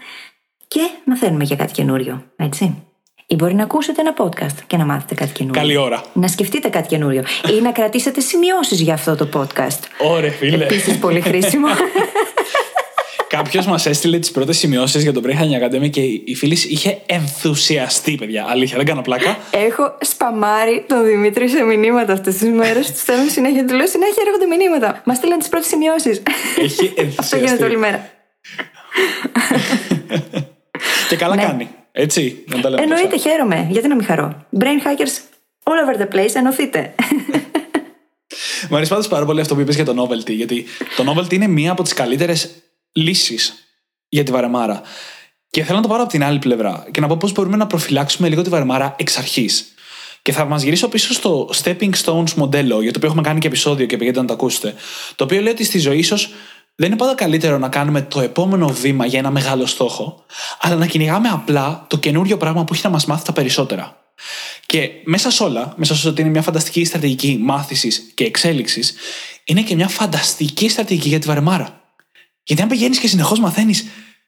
και μαθαίνουμε για κάτι καινούριο, έτσι. Ή μπορεί να ακούσετε ένα podcast και να μάθετε κάτι καινούριο. Καλή ώρα. Να σκεφτείτε κάτι καινούριο. Ή να κρατήσετε σημειώσεις για αυτό το podcast. Ωραία, φίλε. Επίσης πολύ χρήσιμο. (laughs) Κάποιος μας έστειλε τις πρώτες σημειώσεις για τον Brain Hacking Academy και η φίλη είχε ενθουσιαστεί, παιδιά. Αλήθεια, δεν κάνω πλάκα. Έχω σπαμάρει τον Δημήτρη σε μηνύματα αυτές τις μέρες. Τους στέλνω συνέχεια. Του λέω συνέχεια έρχονται μηνύματα. Μας στείλαν τις πρώτες σημειώσεις. Έχει Αυτό ενθουσιαστεί. γίνεται όλη μέρα. (laughs) Και καλά Ναι. κάνει. Έτσι, να τα λέμε. Εννοείται, χαίρομαι. Γιατί να μην χαρώ; Brain hackers all over the place, ενωθείτε. (laughs) Μου αρέσει πάντως πάρα πολύ αυτό που είπες για το novelty. Γιατί το novelty είναι μία από τις καλύτερες λύσεις για τη βαρεμάρα. Και θέλω να το πάρω από την άλλη πλευρά και να πω πώς μπορούμε να προφυλάξουμε λίγο τη βαρεμάρα εξ αρχής. Και θα μας γυρίσω πίσω στο Stepping Stones μοντέλο, για το οποίο έχουμε κάνει και επεισόδιο και πηγαίνετε να το ακούσετε. Το οποίο λέει ότι στη ζωή ίσως δεν είναι πάντα καλύτερο να κάνουμε το επόμενο βήμα για ένα μεγάλο στόχο, αλλά να κυνηγάμε απλά το καινούριο πράγμα που έχει να μας μάθει τα περισσότερα. Και μέσα σε όλα, μέσα σε ότι είναι μια φανταστική στρατηγική μάθησης και εξέλιξης, είναι και μια φανταστική στρατηγική για τη βαρεμάρα. Γιατί αν πηγαίνεις και συνεχώς μαθαίνεις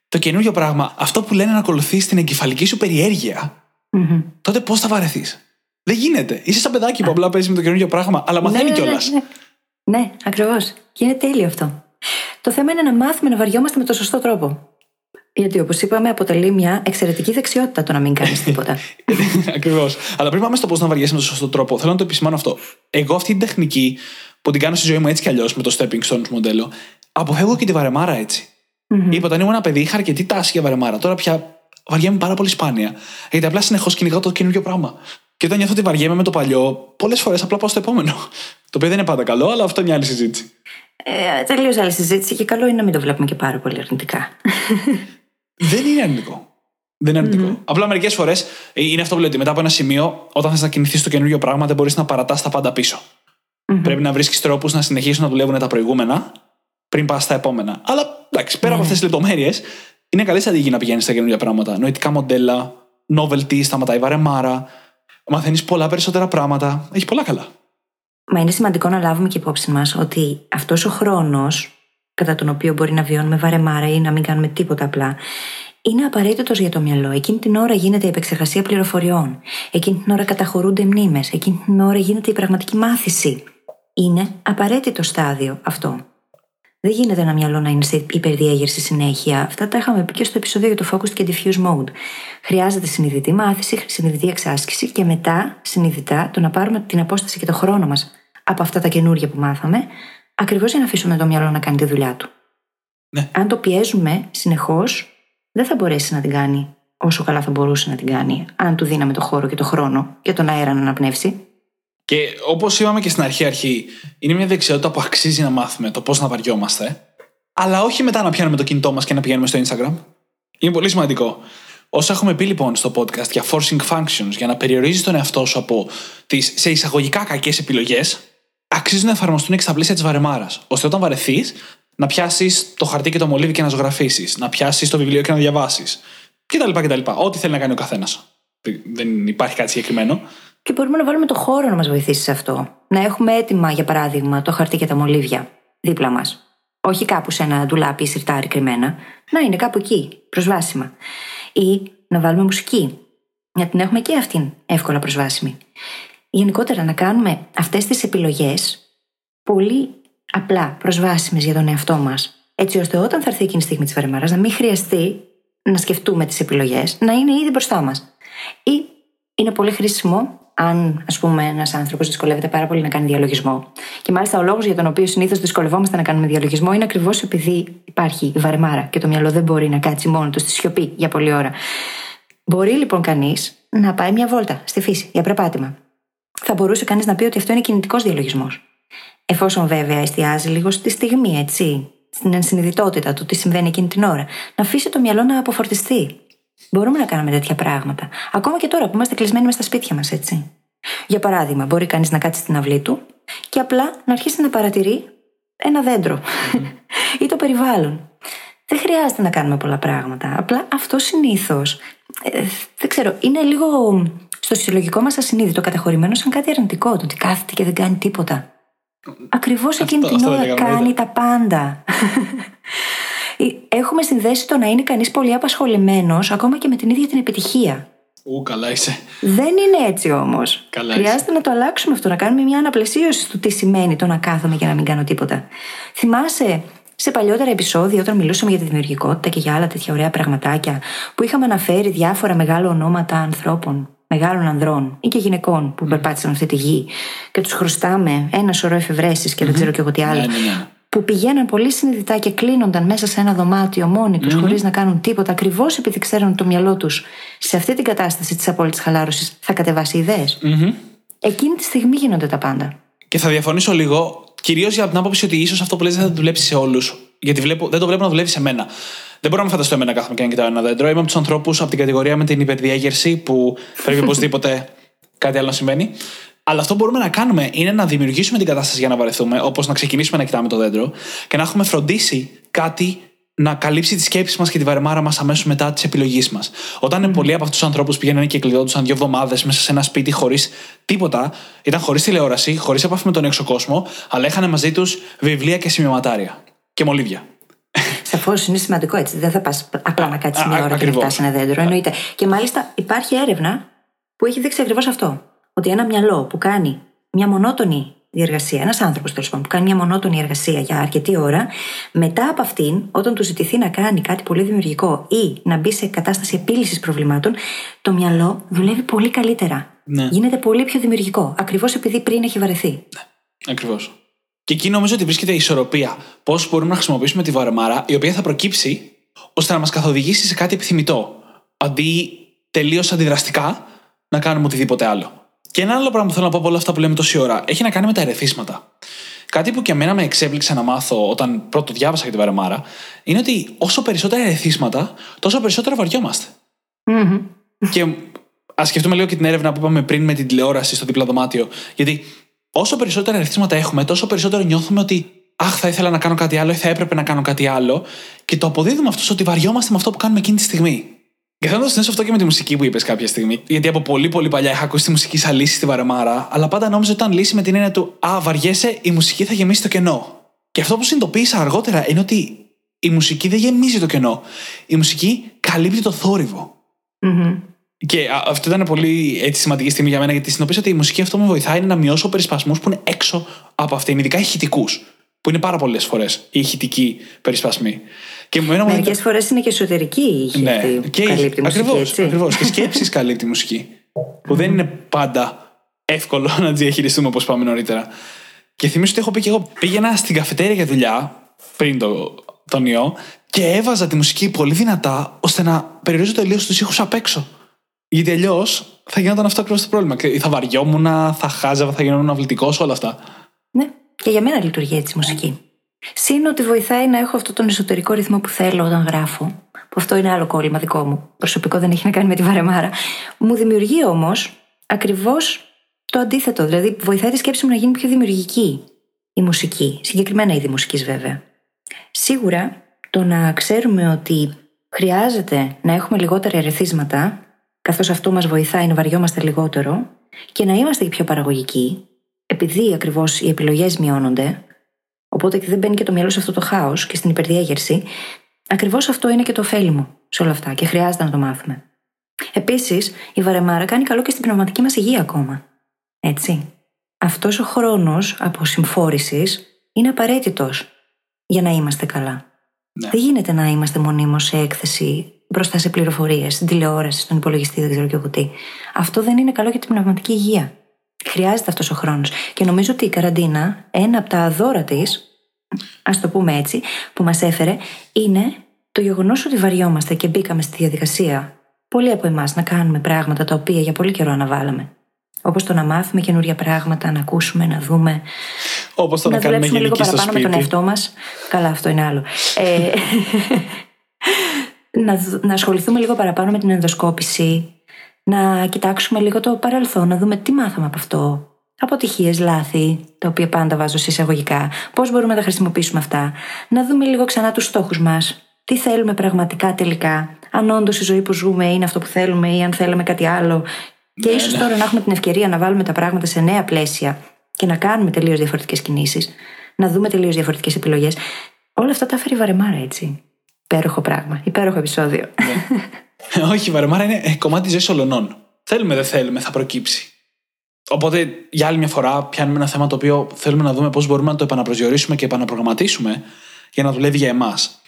το καινούριο πράγμα, αυτό που λένε να ακολουθεί την εγκεφαλική σου περιέργεια, τότε πώς θα βαρεθείς; Δεν γίνεται. Είσαι σαν παιδάκι που απλά παίζεις με το καινούριο πράγμα, αλλά μαθαίνει ναι, ναι, κιόλας. ναι, ναι. ναι ακριβώς. Και είναι τέλειο αυτό. Το θέμα είναι να μάθουμε να βαριόμαστε με το σωστό τρόπο. Γιατί όπως είπαμε, αποτελεί μια εξαιρετική δεξιότητα το να μην κάνεις τίποτα. (laughs) Ακριβώς. Αλλά πριν πάμε στο πώς να βαριέσαι με τον σωστό τρόπο, θέλω να το επισημάνω αυτό. Εγώ αυτή την τεχνική που την κάνω στη ζωή μου έτσι κι αλλιώς με το stepping stones μοντέλο, αποφεύγω και τη βαρεμάρα έτσι. Είπα, όταν ήμουν ένα παιδί, είχα αρκετή τάση για βαρεμάρα. Τώρα πια βαριέμαι πάρα πολύ σπάνια. Γιατί απλά συνεχώς κυνηγάω το καινούριο πράγμα. Και όταν νιώθω ότι βαριέμαι με το παλιό, πολλές φορές απλά πάω στο επόμενο. Το οποίο δεν είναι πάντα καλό, αλλά αυτό είναι μια άλλη συζήτηση. Ε, Τελείω άλλη συζήτηση και καλό είναι να μην το βλέπουμε και πάρα πολύ αρνητικά. δεν είναι αρνητικό. Δεν είναι αρνητικό. Απλά μερικές φορές είναι αυτό που λέω ότι μετά από ένα σημείο, όταν θες να κινηθείς στο καινούριο πράγμα, δεν μπορείς να παρατάς τα πάντα πίσω. Πρέπει να βρίσκεις τρόπους να συνεχίσουν να δουλεύουν τα προηγούμενα πριν πας στα επόμενα. Αλλά εντάξει, πέρα από αυτές τις λεπτομέρειες, είναι καλή στρατηγική να πηγαίνεις στα καινούργια πράγματα. Νοητικά μοντέλα, novelty, σταματάει βαρεμάρα, μαθαίνεις πολλά περισσότερα πράγματα. Έχεις πολλά καλά. Μα είναι σημαντικό να λάβουμε και υπόψη μας ότι αυτός ο χρόνος κατά τον οποίο μπορεί να βιώνουμε βαρεμάρα ή να μην κάνουμε τίποτα απλά, είναι απαραίτητος για το μυαλό. Εκείνη την ώρα γίνεται η επεξεργασία πληροφοριών. Εκείνη την ώρα καταχωρούνται μνήμες. Εκείνη την ώρα γίνεται η πραγματική μάθηση. Είναι απαραίτητο στάδιο αυτό. Δεν γίνεται ένα μυαλό να είναι σε υπερδιέγερση συνέχεια. Αυτά τα είχαμε πει και στο επεισόδιο για το focused και diffuse mode. Χρειάζεται συνειδητή μάθηση, συνειδητή εξάσκηση και μετά συνειδητά το να πάρουμε την απόσταση και το χρόνο μας από αυτά τα καινούργια που μάθαμε, ακριβώς για να αφήσουμε το μυαλό να κάνει τη δουλειά του. Ναι. Αν το πιέζουμε συνεχώς, δεν θα μπορέσει να την κάνει όσο καλά θα μπορούσε να την κάνει, αν του δίναμε το χώρο και το χρόνο και τον αέρα να αναπνεύσει. Και όπως είπαμε και στην αρχή, αρχή, είναι μια δεξιότητα που αξίζει να μάθουμε το πώς να βαριόμαστε, αλλά όχι μετά να πιάνουμε το κινητό μας και να πηγαίνουμε στο Instagram. Είναι πολύ σημαντικό. Όσα έχουμε πει λοιπόν στο podcast για forcing functions, για να περιορίζεις τον εαυτό σου από τις σε εισαγωγικά κακές επιλογές, αξίζουν να εφαρμοστούν και στα πλαίσια της βαρεμάρας. ώστε όταν βαρεθείς, να πιάσεις το χαρτί και το μολύβι και να ζωγραφίσεις, να πιάσεις το βιβλίο και να διαβάσεις. Κτλ. κτλ. Ό,τι θέλει να κάνει ο καθένας. Δεν υπάρχει κάτι συγκεκριμένο. Και μπορούμε να βάλουμε το χώρο να μας βοηθήσει σε αυτό. Να έχουμε έτοιμα, για παράδειγμα, το χαρτί και τα μολύβια δίπλα μας. Όχι κάπου σε ένα ντουλάπι ή σιρτάρι κρυμμένα. Να είναι κάπου εκεί, προσβάσιμα. Ή να βάλουμε μουσική. Να την έχουμε και αυτήν εύκολα προσβάσιμη. Γενικότερα να κάνουμε αυτές τις επιλογές πολύ απλά προσβάσιμες για τον εαυτό μας. Έτσι ώστε όταν θα έρθει εκείνη η στιγμή της βαρεμάρας να μην χρειαστεί να σκεφτούμε τις επιλογές, να είναι ήδη μπροστά μας. Ή είναι πολύ χρήσιμο αν, ας πούμε, ένας άνθρωπος δυσκολεύεται πάρα πολύ να κάνει διαλογισμό. Και μάλιστα ο λόγος για τον οποίο συνήθως δυσκολευόμαστε να κάνουμε διαλογισμό είναι ακριβώς επειδή υπάρχει η βαρεμάρα και το μυαλό δεν μπορεί να κάτσει μόνο του στη σιωπή για πολλή ώρα. Μπορεί λοιπόν κανείς να πάει μια βόλτα στη φύση για περπάτημα. Θα μπορούσε κανείς να πει ότι αυτό είναι κινητικός διαλογισμός. Εφόσον βέβαια εστιάζει λίγο στη στιγμή, έτσι, στην ενσυνειδητότητα του τι συμβαίνει εκείνη την ώρα. Να αφήσει το μυαλό να αποφορτιστεί. Μπορούμε να κάνουμε τέτοια πράγματα. Ακόμα και τώρα που είμαστε κλεισμένοι μες στα σπίτια μας, έτσι. Για παράδειγμα, μπορεί κανείς να κάτσει στην αυλή του και απλά να αρχίσει να παρατηρεί ένα δέντρο (laughs) ή το περιβάλλον. Δεν χρειάζεται να κάνουμε πολλά πράγματα. Απλά αυτό συνήθως. Ε, δεν ξέρω, είναι λίγο στο συλλογικό μας ασυνείδητο καταχωρημένος σαν κάτι αρνητικό. Το ότι κάθεται και δεν κάνει τίποτα. Ακριβώς εκείνη την ώρα κάνει τα πάντα. Έχουμε συνδέσει το να είναι κανείς πολύ απασχολημένος ακόμα και με την ίδια την επιτυχία. Ού, καλά είσαι. Δεν είναι έτσι όμως. Χρειάζεται είσαι. να το αλλάξουμε αυτό, να κάνουμε μια αναπλαισίωση του τι σημαίνει το να κάθομαι και να μην κάνω τίποτα. Θυμάσαι σε παλιότερα επεισόδια, όταν μιλούσαμε για τη δημιουργικότητα και για άλλα τέτοια ωραία πραγματάκια, που είχαμε αναφέρει διάφορα μεγάλα ονόματα ανθρώπων, μεγάλων ανδρών ή και γυναικών που περπάτησαν αυτή τη γη και τους χρωστάμε ένα σωρό εφευρέσει και δεν ξέρω και εγώ τι άλλο. Ναι, ναι, ναι. Που πηγαίναν πολύ συνειδητά και κλείνονταν μέσα σε ένα δωμάτιο μόνοι τους, χωρίς να κάνουν τίποτα, ακριβώς επειδή ξέρουν ότι το μυαλό τους σε αυτή την κατάσταση της απόλυτης χαλάρωσης θα κατεβάσει ιδέες. Εκείνη τη στιγμή γίνονται τα πάντα. Και θα διαφωνήσω λίγο, κυρίως για την άποψη ότι ίσως αυτό που λες δεν θα δουλέψει σε όλους. Γιατί βλέπω, δεν το βλέπω να δουλεύει σε μένα. Δεν μπορώ να φανταστώ εμένα να κάθομαι και να κοιτάω ένα δέντρο. Είμαι από τους ανθρώπους από την κατηγορία με την υπερδιέγερση που πρέπει (laughs) οπωσδήποτε κάτι άλλο να συμβαίνει. Αλλά αυτό που μπορούμε να κάνουμε είναι να δημιουργήσουμε την κατάσταση για να βαρεθούμε, όπως να ξεκινήσουμε να κοιτάμε το δέντρο και να έχουμε φροντίσει κάτι να καλύψει τι σκέψει μας και τη βαρεμάρα μας αμέσως μετά της επιλογής μας. Όταν mm. πολλοί από αυτούς τους ανθρώπους πήγαιναν και κλειδόντουσαν δύο εβδομάδες μέσα σε ένα σπίτι χωρίς τίποτα, ήταν χωρίς τηλεόραση, χωρίς επαφή με τον έξω κόσμο, αλλά είχαν μαζί τους βιβλία και σημειωματάρια. Και μολύβια. Σαφώ είναι σημαντικό έτσι. Δεν θα πας απλά να κάτσεις μια ώρα και να φτάσει ένα δέντρο. Εννοείται. Και μάλιστα υπάρχει έρευνα που έχει δείξει ακριβώς αυτό. Ότι ένα μυαλό που κάνει μια μονότονη διεργασία, ένας άνθρωπος τέλος πάντων που κάνει μια μονότονη εργασία για αρκετή ώρα, μετά από αυτήν, όταν του ζητηθεί να κάνει κάτι πολύ δημιουργικό ή να μπει σε κατάσταση επίλυσης προβλημάτων, το μυαλό δουλεύει πολύ καλύτερα. Ναι. Γίνεται πολύ πιο δημιουργικό. Ακριβώς επειδή πριν έχει βαρεθεί. Ακριβώς. Και εκεί νομίζω ότι βρίσκεται η ισορροπία. Πώς μπορούμε να χρησιμοποιήσουμε τη βαρεμάρα, η οποία θα προκύψει ώστε να μας καθοδηγήσει σε κάτι επιθυμητό. Αντί τελείως αντιδραστικά να κάνουμε οτιδήποτε άλλο. Και ένα άλλο πράγμα που θέλω να πω από όλα αυτά που λέμε τόση ώρα έχει να κάνει με τα ερεθίσματα. Κάτι που και εμένα με εξέπληξε να μάθω όταν πρώτο διάβασα για τη βαρεμάρα είναι ότι όσο περισσότερα ερεθίσματα, τόσο περισσότερο βαριόμαστε. Μμμ. Και ας σκεφτούμε λίγο και την έρευνα που είπαμε πριν με την τηλεόραση στο δίπλα δωμάτιο. Γιατί όσο περισσότερα ερεθίσματα έχουμε, τόσο περισσότερο νιώθουμε ότι Αχ, θα ήθελα να κάνω κάτι άλλο ή θα έπρεπε να κάνω κάτι άλλο. Και το αποδίδουμε αυτό ότι βαριόμαστε με αυτό που κάνουμε εκείνη τη στιγμή. Και θέλω να το συνδέσω αυτό και με τη μουσική που είπες κάποια στιγμή. Γιατί από πολύ πολύ παλιά είχα ακούσει τη μουσική σαν λύση στη βαρεμάρα, αλλά πάντα νόμιζα ότι ήταν λύση με την έννοια του Α, βαριέσαι, η μουσική θα γεμίσει το κενό. Και αυτό που συνειδητοποίησα αργότερα είναι ότι η μουσική δεν γεμίζει το κενό. Η μουσική καλύπτει το θόρυβο. Μμμ. Και α, αυτό ήταν πολύ έτσι, σημαντική στιγμή για μένα, γιατί συνειδητοποίησα ότι η μουσική αυτό με βοηθάει να μειώσω περισπασμούς που είναι έξω από αυτήν, ειδικά ηχητικούς. Που είναι πάρα πολλές φορές οι ηχητικοί περισπασμοί. Και εμένα μου Μερικές φορές είναι και εσωτερική η ήχη ναι, αυτή και που καλύπτει η μουσική, ακριβώς, έτσι. ακριβώς. και σκέψεις καλύπτει η μουσική. που δεν είναι πάντα εύκολο (laughs) να τις διαχειριστούμε όπως πάμε νωρίτερα. Και θυμίζω ότι έχω πει και εγώ πήγαινα στην καφετέρια για δουλειά πριν το, τον ιό και έβαζα τη μουσική πολύ δυνατά ώστε να περιορίζω τελείως τους ήχους απ' έξω. Γιατί αλλιώς θα γινόταν αυτό ακριβώς το πρόβλημα. Και Θα βαριόμουν, θα χάζευα, θα γινόμουν αυλητικό, όλα αυτά. Ναι, και για μένα λειτουργεί έτσι η μουσική. Συν ότι βοηθάει να έχω αυτόν τον εσωτερικό ρυθμό που θέλω όταν γράφω. Που αυτό είναι άλλο κόλλημα δικό μου. Προσωπικό δεν έχει να κάνει με τη βαρεμάρα. Μου δημιουργεί όμως ακριβώς το αντίθετο. Δηλαδή, βοηθάει τη σκέψη μου να γίνει πιο δημιουργική η μουσική. Συγκεκριμένα είδη μουσικής, βέβαια. Σίγουρα το να ξέρουμε ότι χρειάζεται να έχουμε λιγότερα ερεθίσματα, καθώς αυτό μας βοηθάει να βαριόμαστε λιγότερο και να είμαστε και πιο παραγωγικοί, επειδή ακριβώς οι επιλογές μειώνονται, οπότε και δεν μπαίνει και το μυαλό σε αυτό το χάος και στην υπερδιέγερση, ακριβώς αυτό είναι και το ωφέλιμο σε όλα αυτά και χρειάζεται να το μάθουμε. Επίσης, η βαρεμάρα κάνει καλό και στην πνευματική μας υγεία ακόμα. Έτσι. Αυτός ο χρόνος αποσυμφόρησης είναι απαραίτητος για να είμαστε καλά. Ναι. Δεν γίνεται να είμαστε μονίμως σε έκθεση μπροστά σε πληροφορίες, στην τηλεόραση, στον υπολογιστή, δεν ξέρω και εγώ τι. Αυτό δεν είναι καλό για την πνευματική υγεία. Χρειάζεται αυτός ο χρόνος. Και νομίζω ότι η καραντίνα, ένα από τα δώρα της, ας το πούμε έτσι, που μας έφερε, είναι το γεγονός ότι βαριόμαστε και μπήκαμε στη διαδικασία πολλοί από εμάς να κάνουμε πράγματα τα οποία για πολύ καιρό αναβάλαμε. Όπως το να μάθουμε καινούρια πράγματα, να ακούσουμε, να δούμε. Όπως το να, να κάνουμε δουλέψουμε λίγο γενική στο παραπάνω με τον σπίτι. εαυτό μας. Καλά, αυτό είναι άλλο. Ε, να, δ- να ασχοληθούμε λίγο παραπάνω με την ενδοσκόπηση. Να κοιτάξουμε λίγο το παρελθόν, να δούμε τι μάθαμε από αυτό. Αποτυχίες, λάθη, τα οποία πάντα βάζω σε εισαγωγικά. Πώς μπορούμε να τα χρησιμοποιήσουμε αυτά. Να δούμε λίγο ξανά τους στόχους μας. Τι θέλουμε πραγματικά τελικά. Αν όντως η ζωή που ζούμε είναι αυτό που θέλουμε ή αν θέλουμε κάτι άλλο. Και Ναι, ίσως ναι. τώρα να έχουμε την ευκαιρία να βάλουμε τα πράγματα σε νέα πλαίσια και να κάνουμε τελείως διαφορετικές κινήσεις. Να δούμε τελείως διαφορετικές επιλογές. Όλα αυτά τα φέρει η βαρεμάρα, έτσι. Υπέροχο πράγμα. Υπέροχο επεισόδιο. (laughs) Όχι, η βαρεμάρα είναι ε, κομμάτι τη ζωής ολονών. Θέλουμε, δεν θέλουμε, θα προκύψει. Οπότε, για άλλη μια φορά, πιάνουμε ένα θέμα το οποίο θέλουμε να δούμε πώς μπορούμε να το επαναπροσδιορίσουμε και επαναπρογραμματίσουμε για να δουλεύει για εμάς.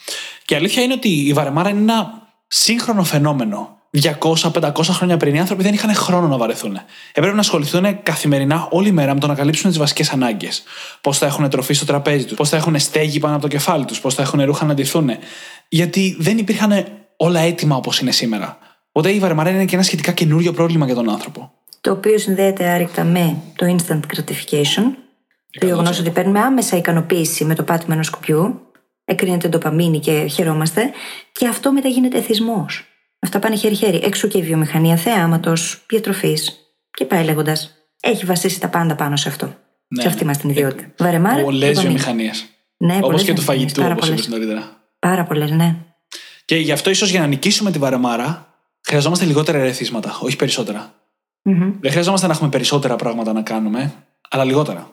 Και η αλήθεια είναι ότι η βαρεμάρα είναι ένα σύγχρονο φαινόμενο. 200-500 χρόνια πριν οι άνθρωποι δεν είχαν χρόνο να βαρεθούν. Έπρεπε να ασχοληθούν καθημερινά όλη μέρα με το να καλύψουν τις βασικές ανάγκες. Πώς θα έχουν τροφή στο τραπέζι τους, πώς θα έχουν στέγη πάνω από το κεφάλι τους, πώς θα έχουν ρούχα να ντυθούν. Γιατί δεν υπήρχαν όλα έτοιμα όπως είναι σήμερα. Οπότε η βαρεμάρα είναι και ένα σχετικά καινούριο πρόβλημα για τον άνθρωπο. το οποίο συνδέεται άρρηκτα με το instant gratification. Το γεγονός ότι παίρνουμε άμεσα ικανοποίηση με το πάτημα ενός σκοπιού. Εκρίνεται ντοπαμίνη και χαιρόμαστε. Και αυτό μετά γίνεται εθισμός. Αυτά πάνε χέρι-χέρι. Έξω και η βιομηχανία θεάματο, διατροφή και πάει λέγοντας. Έχει βασίσει τα πάντα πάνω σε αυτό. Ναι, σε αυτή ναι. μας την ιδιότητα. Βαρεμάρα. Πολλές ντοπαμίνη. βιομηχανίες. Ναι, Όπως πολλές και του βιομηχανίες, φαγητού, πάρα όπως πολλές. είπες νωρίτερα. Πάρα πολλές, ναι. Και γι' αυτό ίσως για να νικήσουμε τη βαρεμάρα χρειαζόμαστε λιγότερα ερεθίσματα, όχι περισσότερα. Μμμ. Δεν χρειαζόμαστε να έχουμε περισσότερα πράγματα να κάνουμε, αλλά λιγότερα.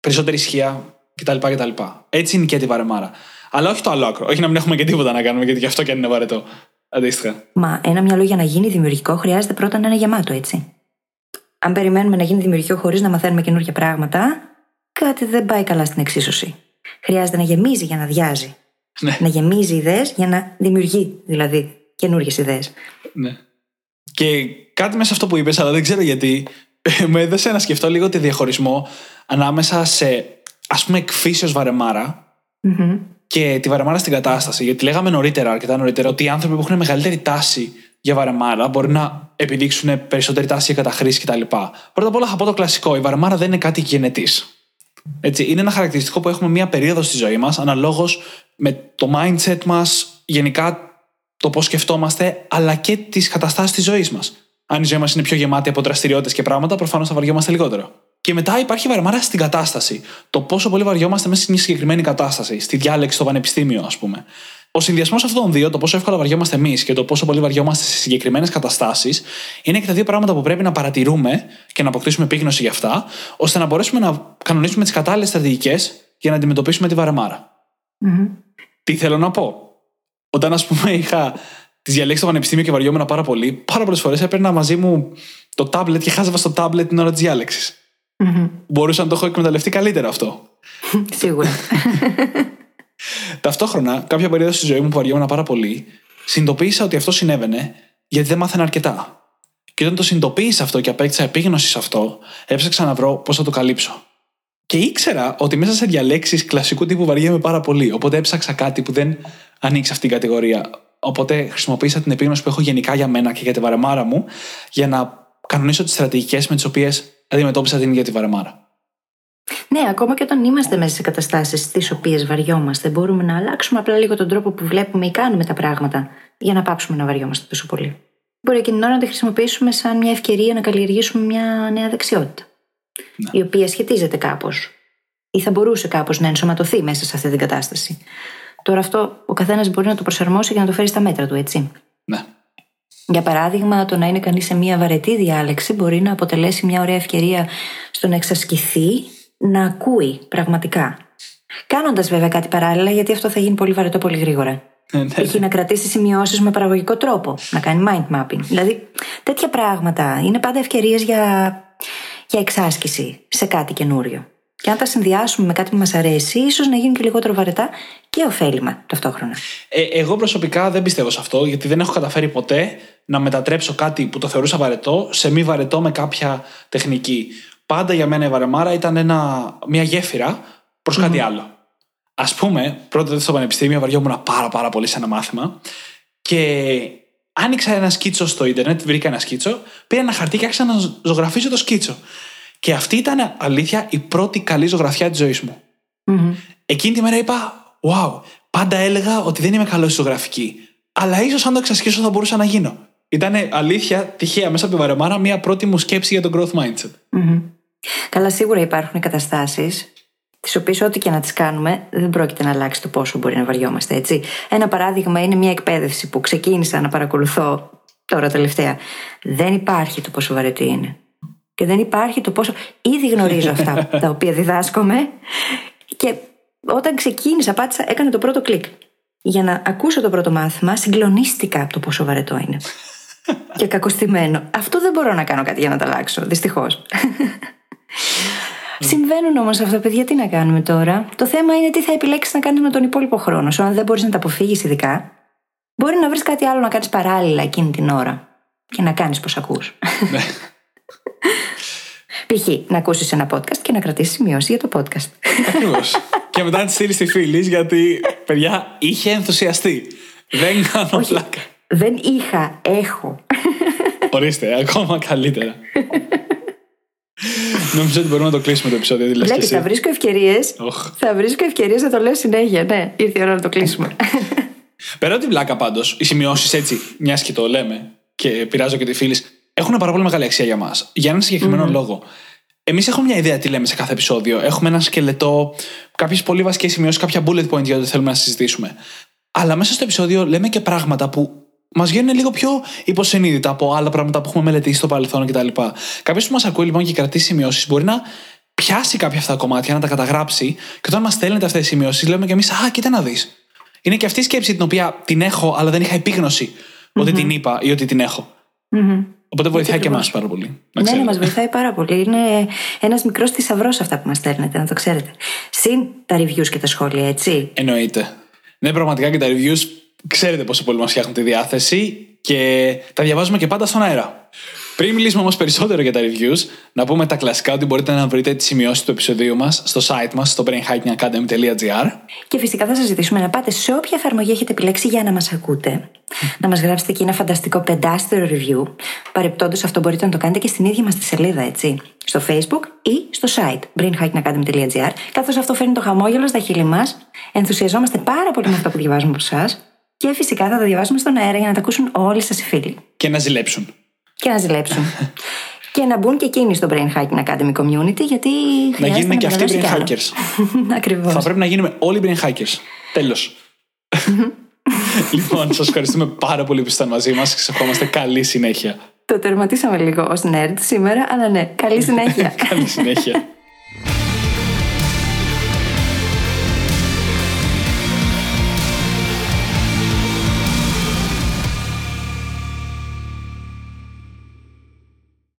Περισσότερη ισχύα κτλ. κτλ. Έτσι νικάει τη βαρεμάρα. Αλλά όχι το άλλο άκρο. Όχι να μην έχουμε και τίποτα να κάνουμε, γιατί γι' αυτό και αν είναι βαρετό. Αντίστοιχα. Μα ένα μυαλό για να γίνει δημιουργικό χρειάζεται πρώτα να είναι γεμάτο, έτσι. Αν περιμένουμε να γίνει δημιουργικό χωρίς να μαθαίνουμε καινούργια πράγματα, κάτι δεν πάει καλά στην εξίσωση. Χρειάζεται να γεμίζει για να αδειάζει. Ναι. Να γεμίζει ιδέες για να δημιουργεί, δηλαδή, καινούργιες ιδέες. Ναι. Και κάτι μέσα σε αυτό που είπες, αλλά δεν ξέρω γιατί, (laughs) με έδωσε να σκεφτώ λίγο τη διαχωρισμό ανάμεσα σε ας πούμε εκφύσεως βαρεμάρα και τη βαρεμάρα στην κατάσταση. Γιατί λέγαμε νωρίτερα, αρκετά νωρίτερα, ότι οι άνθρωποι που έχουν μεγαλύτερη τάση για βαρεμάρα μπορεί να επιδείξουν περισσότερη τάση για καταχρήση κτλ. Πρώτα απ' όλα θα πω το κλασικό. Η βαρεμάρα δεν είναι κάτι γενετής. Έτσι, είναι ένα χαρακτηριστικό που έχουμε μία περίοδο στη ζωή μας, αναλόγως με το mindset μας, γενικά το πώς σκεφτόμαστε, αλλά και τις καταστάσεις της ζωής μας. Αν η ζωή μας είναι πιο γεμάτη από δραστηριότητες και πράγματα, προφανώς θα βαριόμαστε λιγότερο. Και μετά υπάρχει βαρεμάρα στην κατάσταση. Το πόσο πολύ βαριόμαστε μέσα σε μια συγκεκριμένη κατάσταση, στη διάλεξη στο πανεπιστήμιο, ας πούμε. Ο συνδυασμός αυτών των δύο, το πόσο εύκολα βαριόμαστε εμείς και το πόσο πολύ βαριόμαστε σε συγκεκριμένες καταστάσεις, είναι και τα δύο πράγματα που πρέπει να παρατηρούμε και να αποκτήσουμε επίγνωση για αυτά, ώστε να μπορέσουμε να κανονίσουμε τις κατάλληλες στρατηγικές για να αντιμετωπίσουμε τη βαρεμάρα. Mm-hmm. Τι θέλω να πω; Όταν, ας πούμε, είχα τις διαλέξεις στο πανεπιστήμιο και βαριόμουν πάρα πολύ, πάρα πολλές φορές έπαιρνα μαζί μου το τάμπλετ και χάζευα στο τάμπλετ την ώρα της διάλεξης. Mm-hmm. Μπορούσα να το έχω εκμεταλλευτεί καλύτερα αυτό. Σίγουρα. Ταυτόχρονα, κάποια περίοδο στη ζωή μου που βαριόμουν πάρα πολύ, συνειδητοποίησα ότι αυτό συνέβαινε γιατί δεν μάθαινα αρκετά. Και όταν το συνειδητοποίησα αυτό και απέκτησα επίγνωση σε αυτό, έψαξα να βρω πώς θα το καλύψω. Και ήξερα ότι μέσα σε διαλέξεις κλασικού τύπου βαριέμαι πάρα πολύ. Οπότε έψαξα κάτι που δεν ανοίξει αυτήν την κατηγορία. Οπότε χρησιμοποίησα την επίγνωση που έχω γενικά για μένα και για τη βαρεμάρα μου για να κανονίσω τις στρατηγικές με τις οποίες αντιμετώπισα την ίδια τη βαρεμάρα. Ναι, ακόμα και όταν είμαστε μέσα σε καταστάσεις στις οποίες βαριόμαστε, μπορούμε να αλλάξουμε απλά λίγο τον τρόπο που βλέπουμε ή κάνουμε τα πράγματα για να πάψουμε να βαριόμαστε τόσο πολύ. Μπορεί εκείνη την ώρα να τη χρησιμοποιήσουμε σαν μια ευκαιρία να καλλιεργήσουμε μια νέα δεξιότητα. Ναι. Η οποία σχετίζεται κάπως ή θα μπορούσε κάπως να ενσωματωθεί μέσα σε αυτή την κατάσταση. Τώρα αυτό ο καθένας μπορεί να το προσαρμόσει και να το φέρει στα μέτρα του, έτσι. Ναι. Για παράδειγμα, το να είναι κανείς σε μια βαρετή διάλεξη μπορεί να αποτελέσει μια ωραία ευκαιρία στο να εξασκηθεί να ακούει πραγματικά. Κάνοντας βέβαια κάτι παράλληλα, γιατί αυτό θα γίνει πολύ βαρετό πολύ γρήγορα. Ε, ναι. Έχει να κρατήσει σημειώσεις με παραγωγικό τρόπο, να κάνει mind mapping. Δηλαδή, τέτοια πράγματα είναι πάντα ευκαιρίες για, για εξάσκηση σε κάτι καινούριο. Και αν τα συνδυάσουμε με κάτι που μας αρέσει, ίσως να γίνουν και λιγότερο βαρετά και ωφέλιμα ταυτόχρονα. Ε, εγώ προσωπικά δεν πιστεύω σε αυτό, γιατί δεν έχω καταφέρει ποτέ να μετατρέψω κάτι που το θεωρούσα βαρετό σε μη βαρετό με κάποια τεχνική πάντα για μένα η Βαρεμάρα ήταν ένα, μια γέφυρα προς mm. κάτι άλλο. Α πούμε, πρώτα στο πανεπιστήμιο βαριόμουν πάρα, πάρα πολύ σε ένα μάθημα και άνοιξα ένα σκίτσο στο Ιντερνετ, βρήκα ένα σκίτσο, πήρα ένα χαρτί και άρχισα να ζωγραφίσω το σκίτσο. Και αυτή ήταν αλήθεια η πρώτη καλή ζωγραφιά της ζωής μου. Mm-hmm. Εκείνη τη μέρα είπα, Wow, πάντα έλεγα ότι δεν είμαι καλός στη ζωγραφική. Αλλά ίσως αν το εξασκήσω θα μπορούσα να γίνω. Ήταν αλήθεια, τυχαία μέσα από τη βαρεμάρα, μια πρώτη μου σκέψη για το growth mindset. Mm-hmm. Καλά, σίγουρα υπάρχουν καταστάσεις τις οποίες ό,τι και να τις κάνουμε δεν πρόκειται να αλλάξει το πόσο μπορεί να βαριόμαστε, έτσι. Ένα παράδειγμα είναι μια εκπαίδευση που ξεκίνησα να παρακολουθώ τώρα τελευταία. Δεν υπάρχει το πόσο βαρετή είναι. Και δεν υπάρχει το πόσο. Ήδη γνωρίζω αυτά (laughs) τα οποία διδάσκομαι. Και όταν ξεκίνησα, πάτησα, έκανε το πρώτο κλικ. Για να ακούσω το πρώτο μάθημα, συγκλονίστηκα από το πόσο βαρετό είναι. και κακοστημένο. Αυτό δεν μπορώ να κάνω κάτι για να τα αλλάξω, δυστυχώς. Συμβαίνουν όμως αυτά, παιδιά, τι να κάνουμε τώρα; Το θέμα είναι τι θα επιλέξεις να κάνεις με τον υπόλοιπο χρόνο σου. Αν δεν μπορείς να τα αποφύγεις, ειδικά, μπορεί να βρεις κάτι άλλο να κάνεις παράλληλα εκείνη την ώρα και να κάνεις πώ ακούς. (laughs) Ναι. Π.χ. να ακούσεις ένα podcast και να κρατήσεις σημειώσεις για το podcast. Ακριβώς. (laughs) και μετά να τη στείλεις στη φίλη, γιατί παιδιά είχε ενθουσιαστεί. Δεν κάνω πλάκα. Δεν είχα, έχω. Ορίστε, ακόμα καλύτερα. Νομίζω ότι μπορούμε να το κλείσουμε το επεισόδιο. Δηλαδή, θα βρίσκω ευκαιρίες. Θα βρίσκω ευκαιρίες να το λέω συνέχεια. Ναι, ήρθε η ώρα να το κλείσουμε. Πέρα από την πλάκα πάντως, οι σημειώσεις έτσι, μιας και το λέμε και πειράζω και τη φίλης, έχουν πάρα πολύ μεγάλη αξία για μας. Για έναν συγκεκριμένο mm. λόγο. Εμείς έχουμε μια ιδέα τι λέμε σε κάθε επεισόδιο. Έχουμε ένα σκελετό, κάποιες πολύ βασικές σημειώσεις, κάποια bullet point για το θέλουμε να συζητήσουμε. Αλλά μέσα στο επεισόδιο λέμε και πράγματα που μας βγαίνουν λίγο πιο υποσυνείδητα από άλλα πράγματα που έχουμε μελετήσει στο παρελθόν κτλ. Κάποιος που μας ακούει λοιπόν και κρατήσει σημειώσεις μπορεί να πιάσει κάποια αυτά τα κομμάτια, να τα καταγράψει και όταν μας στέλνετε αυτές τις σημειώσεις, λέμε και εμείς, Α, κοίτα να δεις. Είναι και αυτή η σκέψη την οποία την έχω, αλλά δεν είχα επίγνωση mm-hmm. ότι την είπα ή ότι την έχω. Mm-hmm. Οπότε βοηθάει και εμάς πάρα πολύ. Ναι, ναι, μας βοηθάει πάρα πολύ. Είναι ένας μικρός θησαυρός αυτά που μας στέλνετε, να το ξέρετε. Συν τα reviews και τα σχόλια, έτσι. Εννοείται. Ναι, πραγματικά και τα reviews ξέρετε πόσο πολύ μας φτιάχνουν τη διάθεση και τα διαβάζουμε και πάντα στον αέρα. Πριν μιλήσουμε όμως περισσότερο για τα reviews, να πούμε τα κλασικά ότι μπορείτε να βρείτε τις σημειώσεις του επεισοδίου μας στο site μας, στο brainhackingacademy.gr. Και φυσικά θα σας ζητήσουμε να πάτε σε όποια εφαρμογή έχετε επιλέξει για να μας ακούτε. να μας γράψετε εκεί ένα φανταστικό πεντάστερο review. Παρεπτόντως αυτό μπορείτε να το κάνετε και στην ίδια μας τη σελίδα, έτσι. Στο Facebook ή στο site brainhackingacademy.gr. Καθώς αυτό φέρνει το χαμόγελο στα χείλη μας, ενθουσιαζόμαστε πάρα πολύ με αυτό που διαβάζουμε από εσάς. Και φυσικά θα τα διαβάσουμε στον αέρα για να τα ακούσουν όλοι σας οι φίλοι. Και να ζηλέψουν. Και να ζηλέψουν. (laughs) και να μπουν και εκείνοι στο Brain Hacking Academy Community, γιατί. Να γίνουν και αυτοί brain hackers. (laughs) Ακριβώς. Θα πρέπει να γίνουμε όλοι brain hackers. Τέλος. (laughs) λοιπόν, σας ευχαριστούμε πάρα πολύ που ήσασταν μαζί μας και σα ευχόμαστε καλή συνέχεια. Το τερματίσαμε λίγο ως nerd σήμερα, αλλά ναι, καλή συνέχεια. καλή συνέχεια.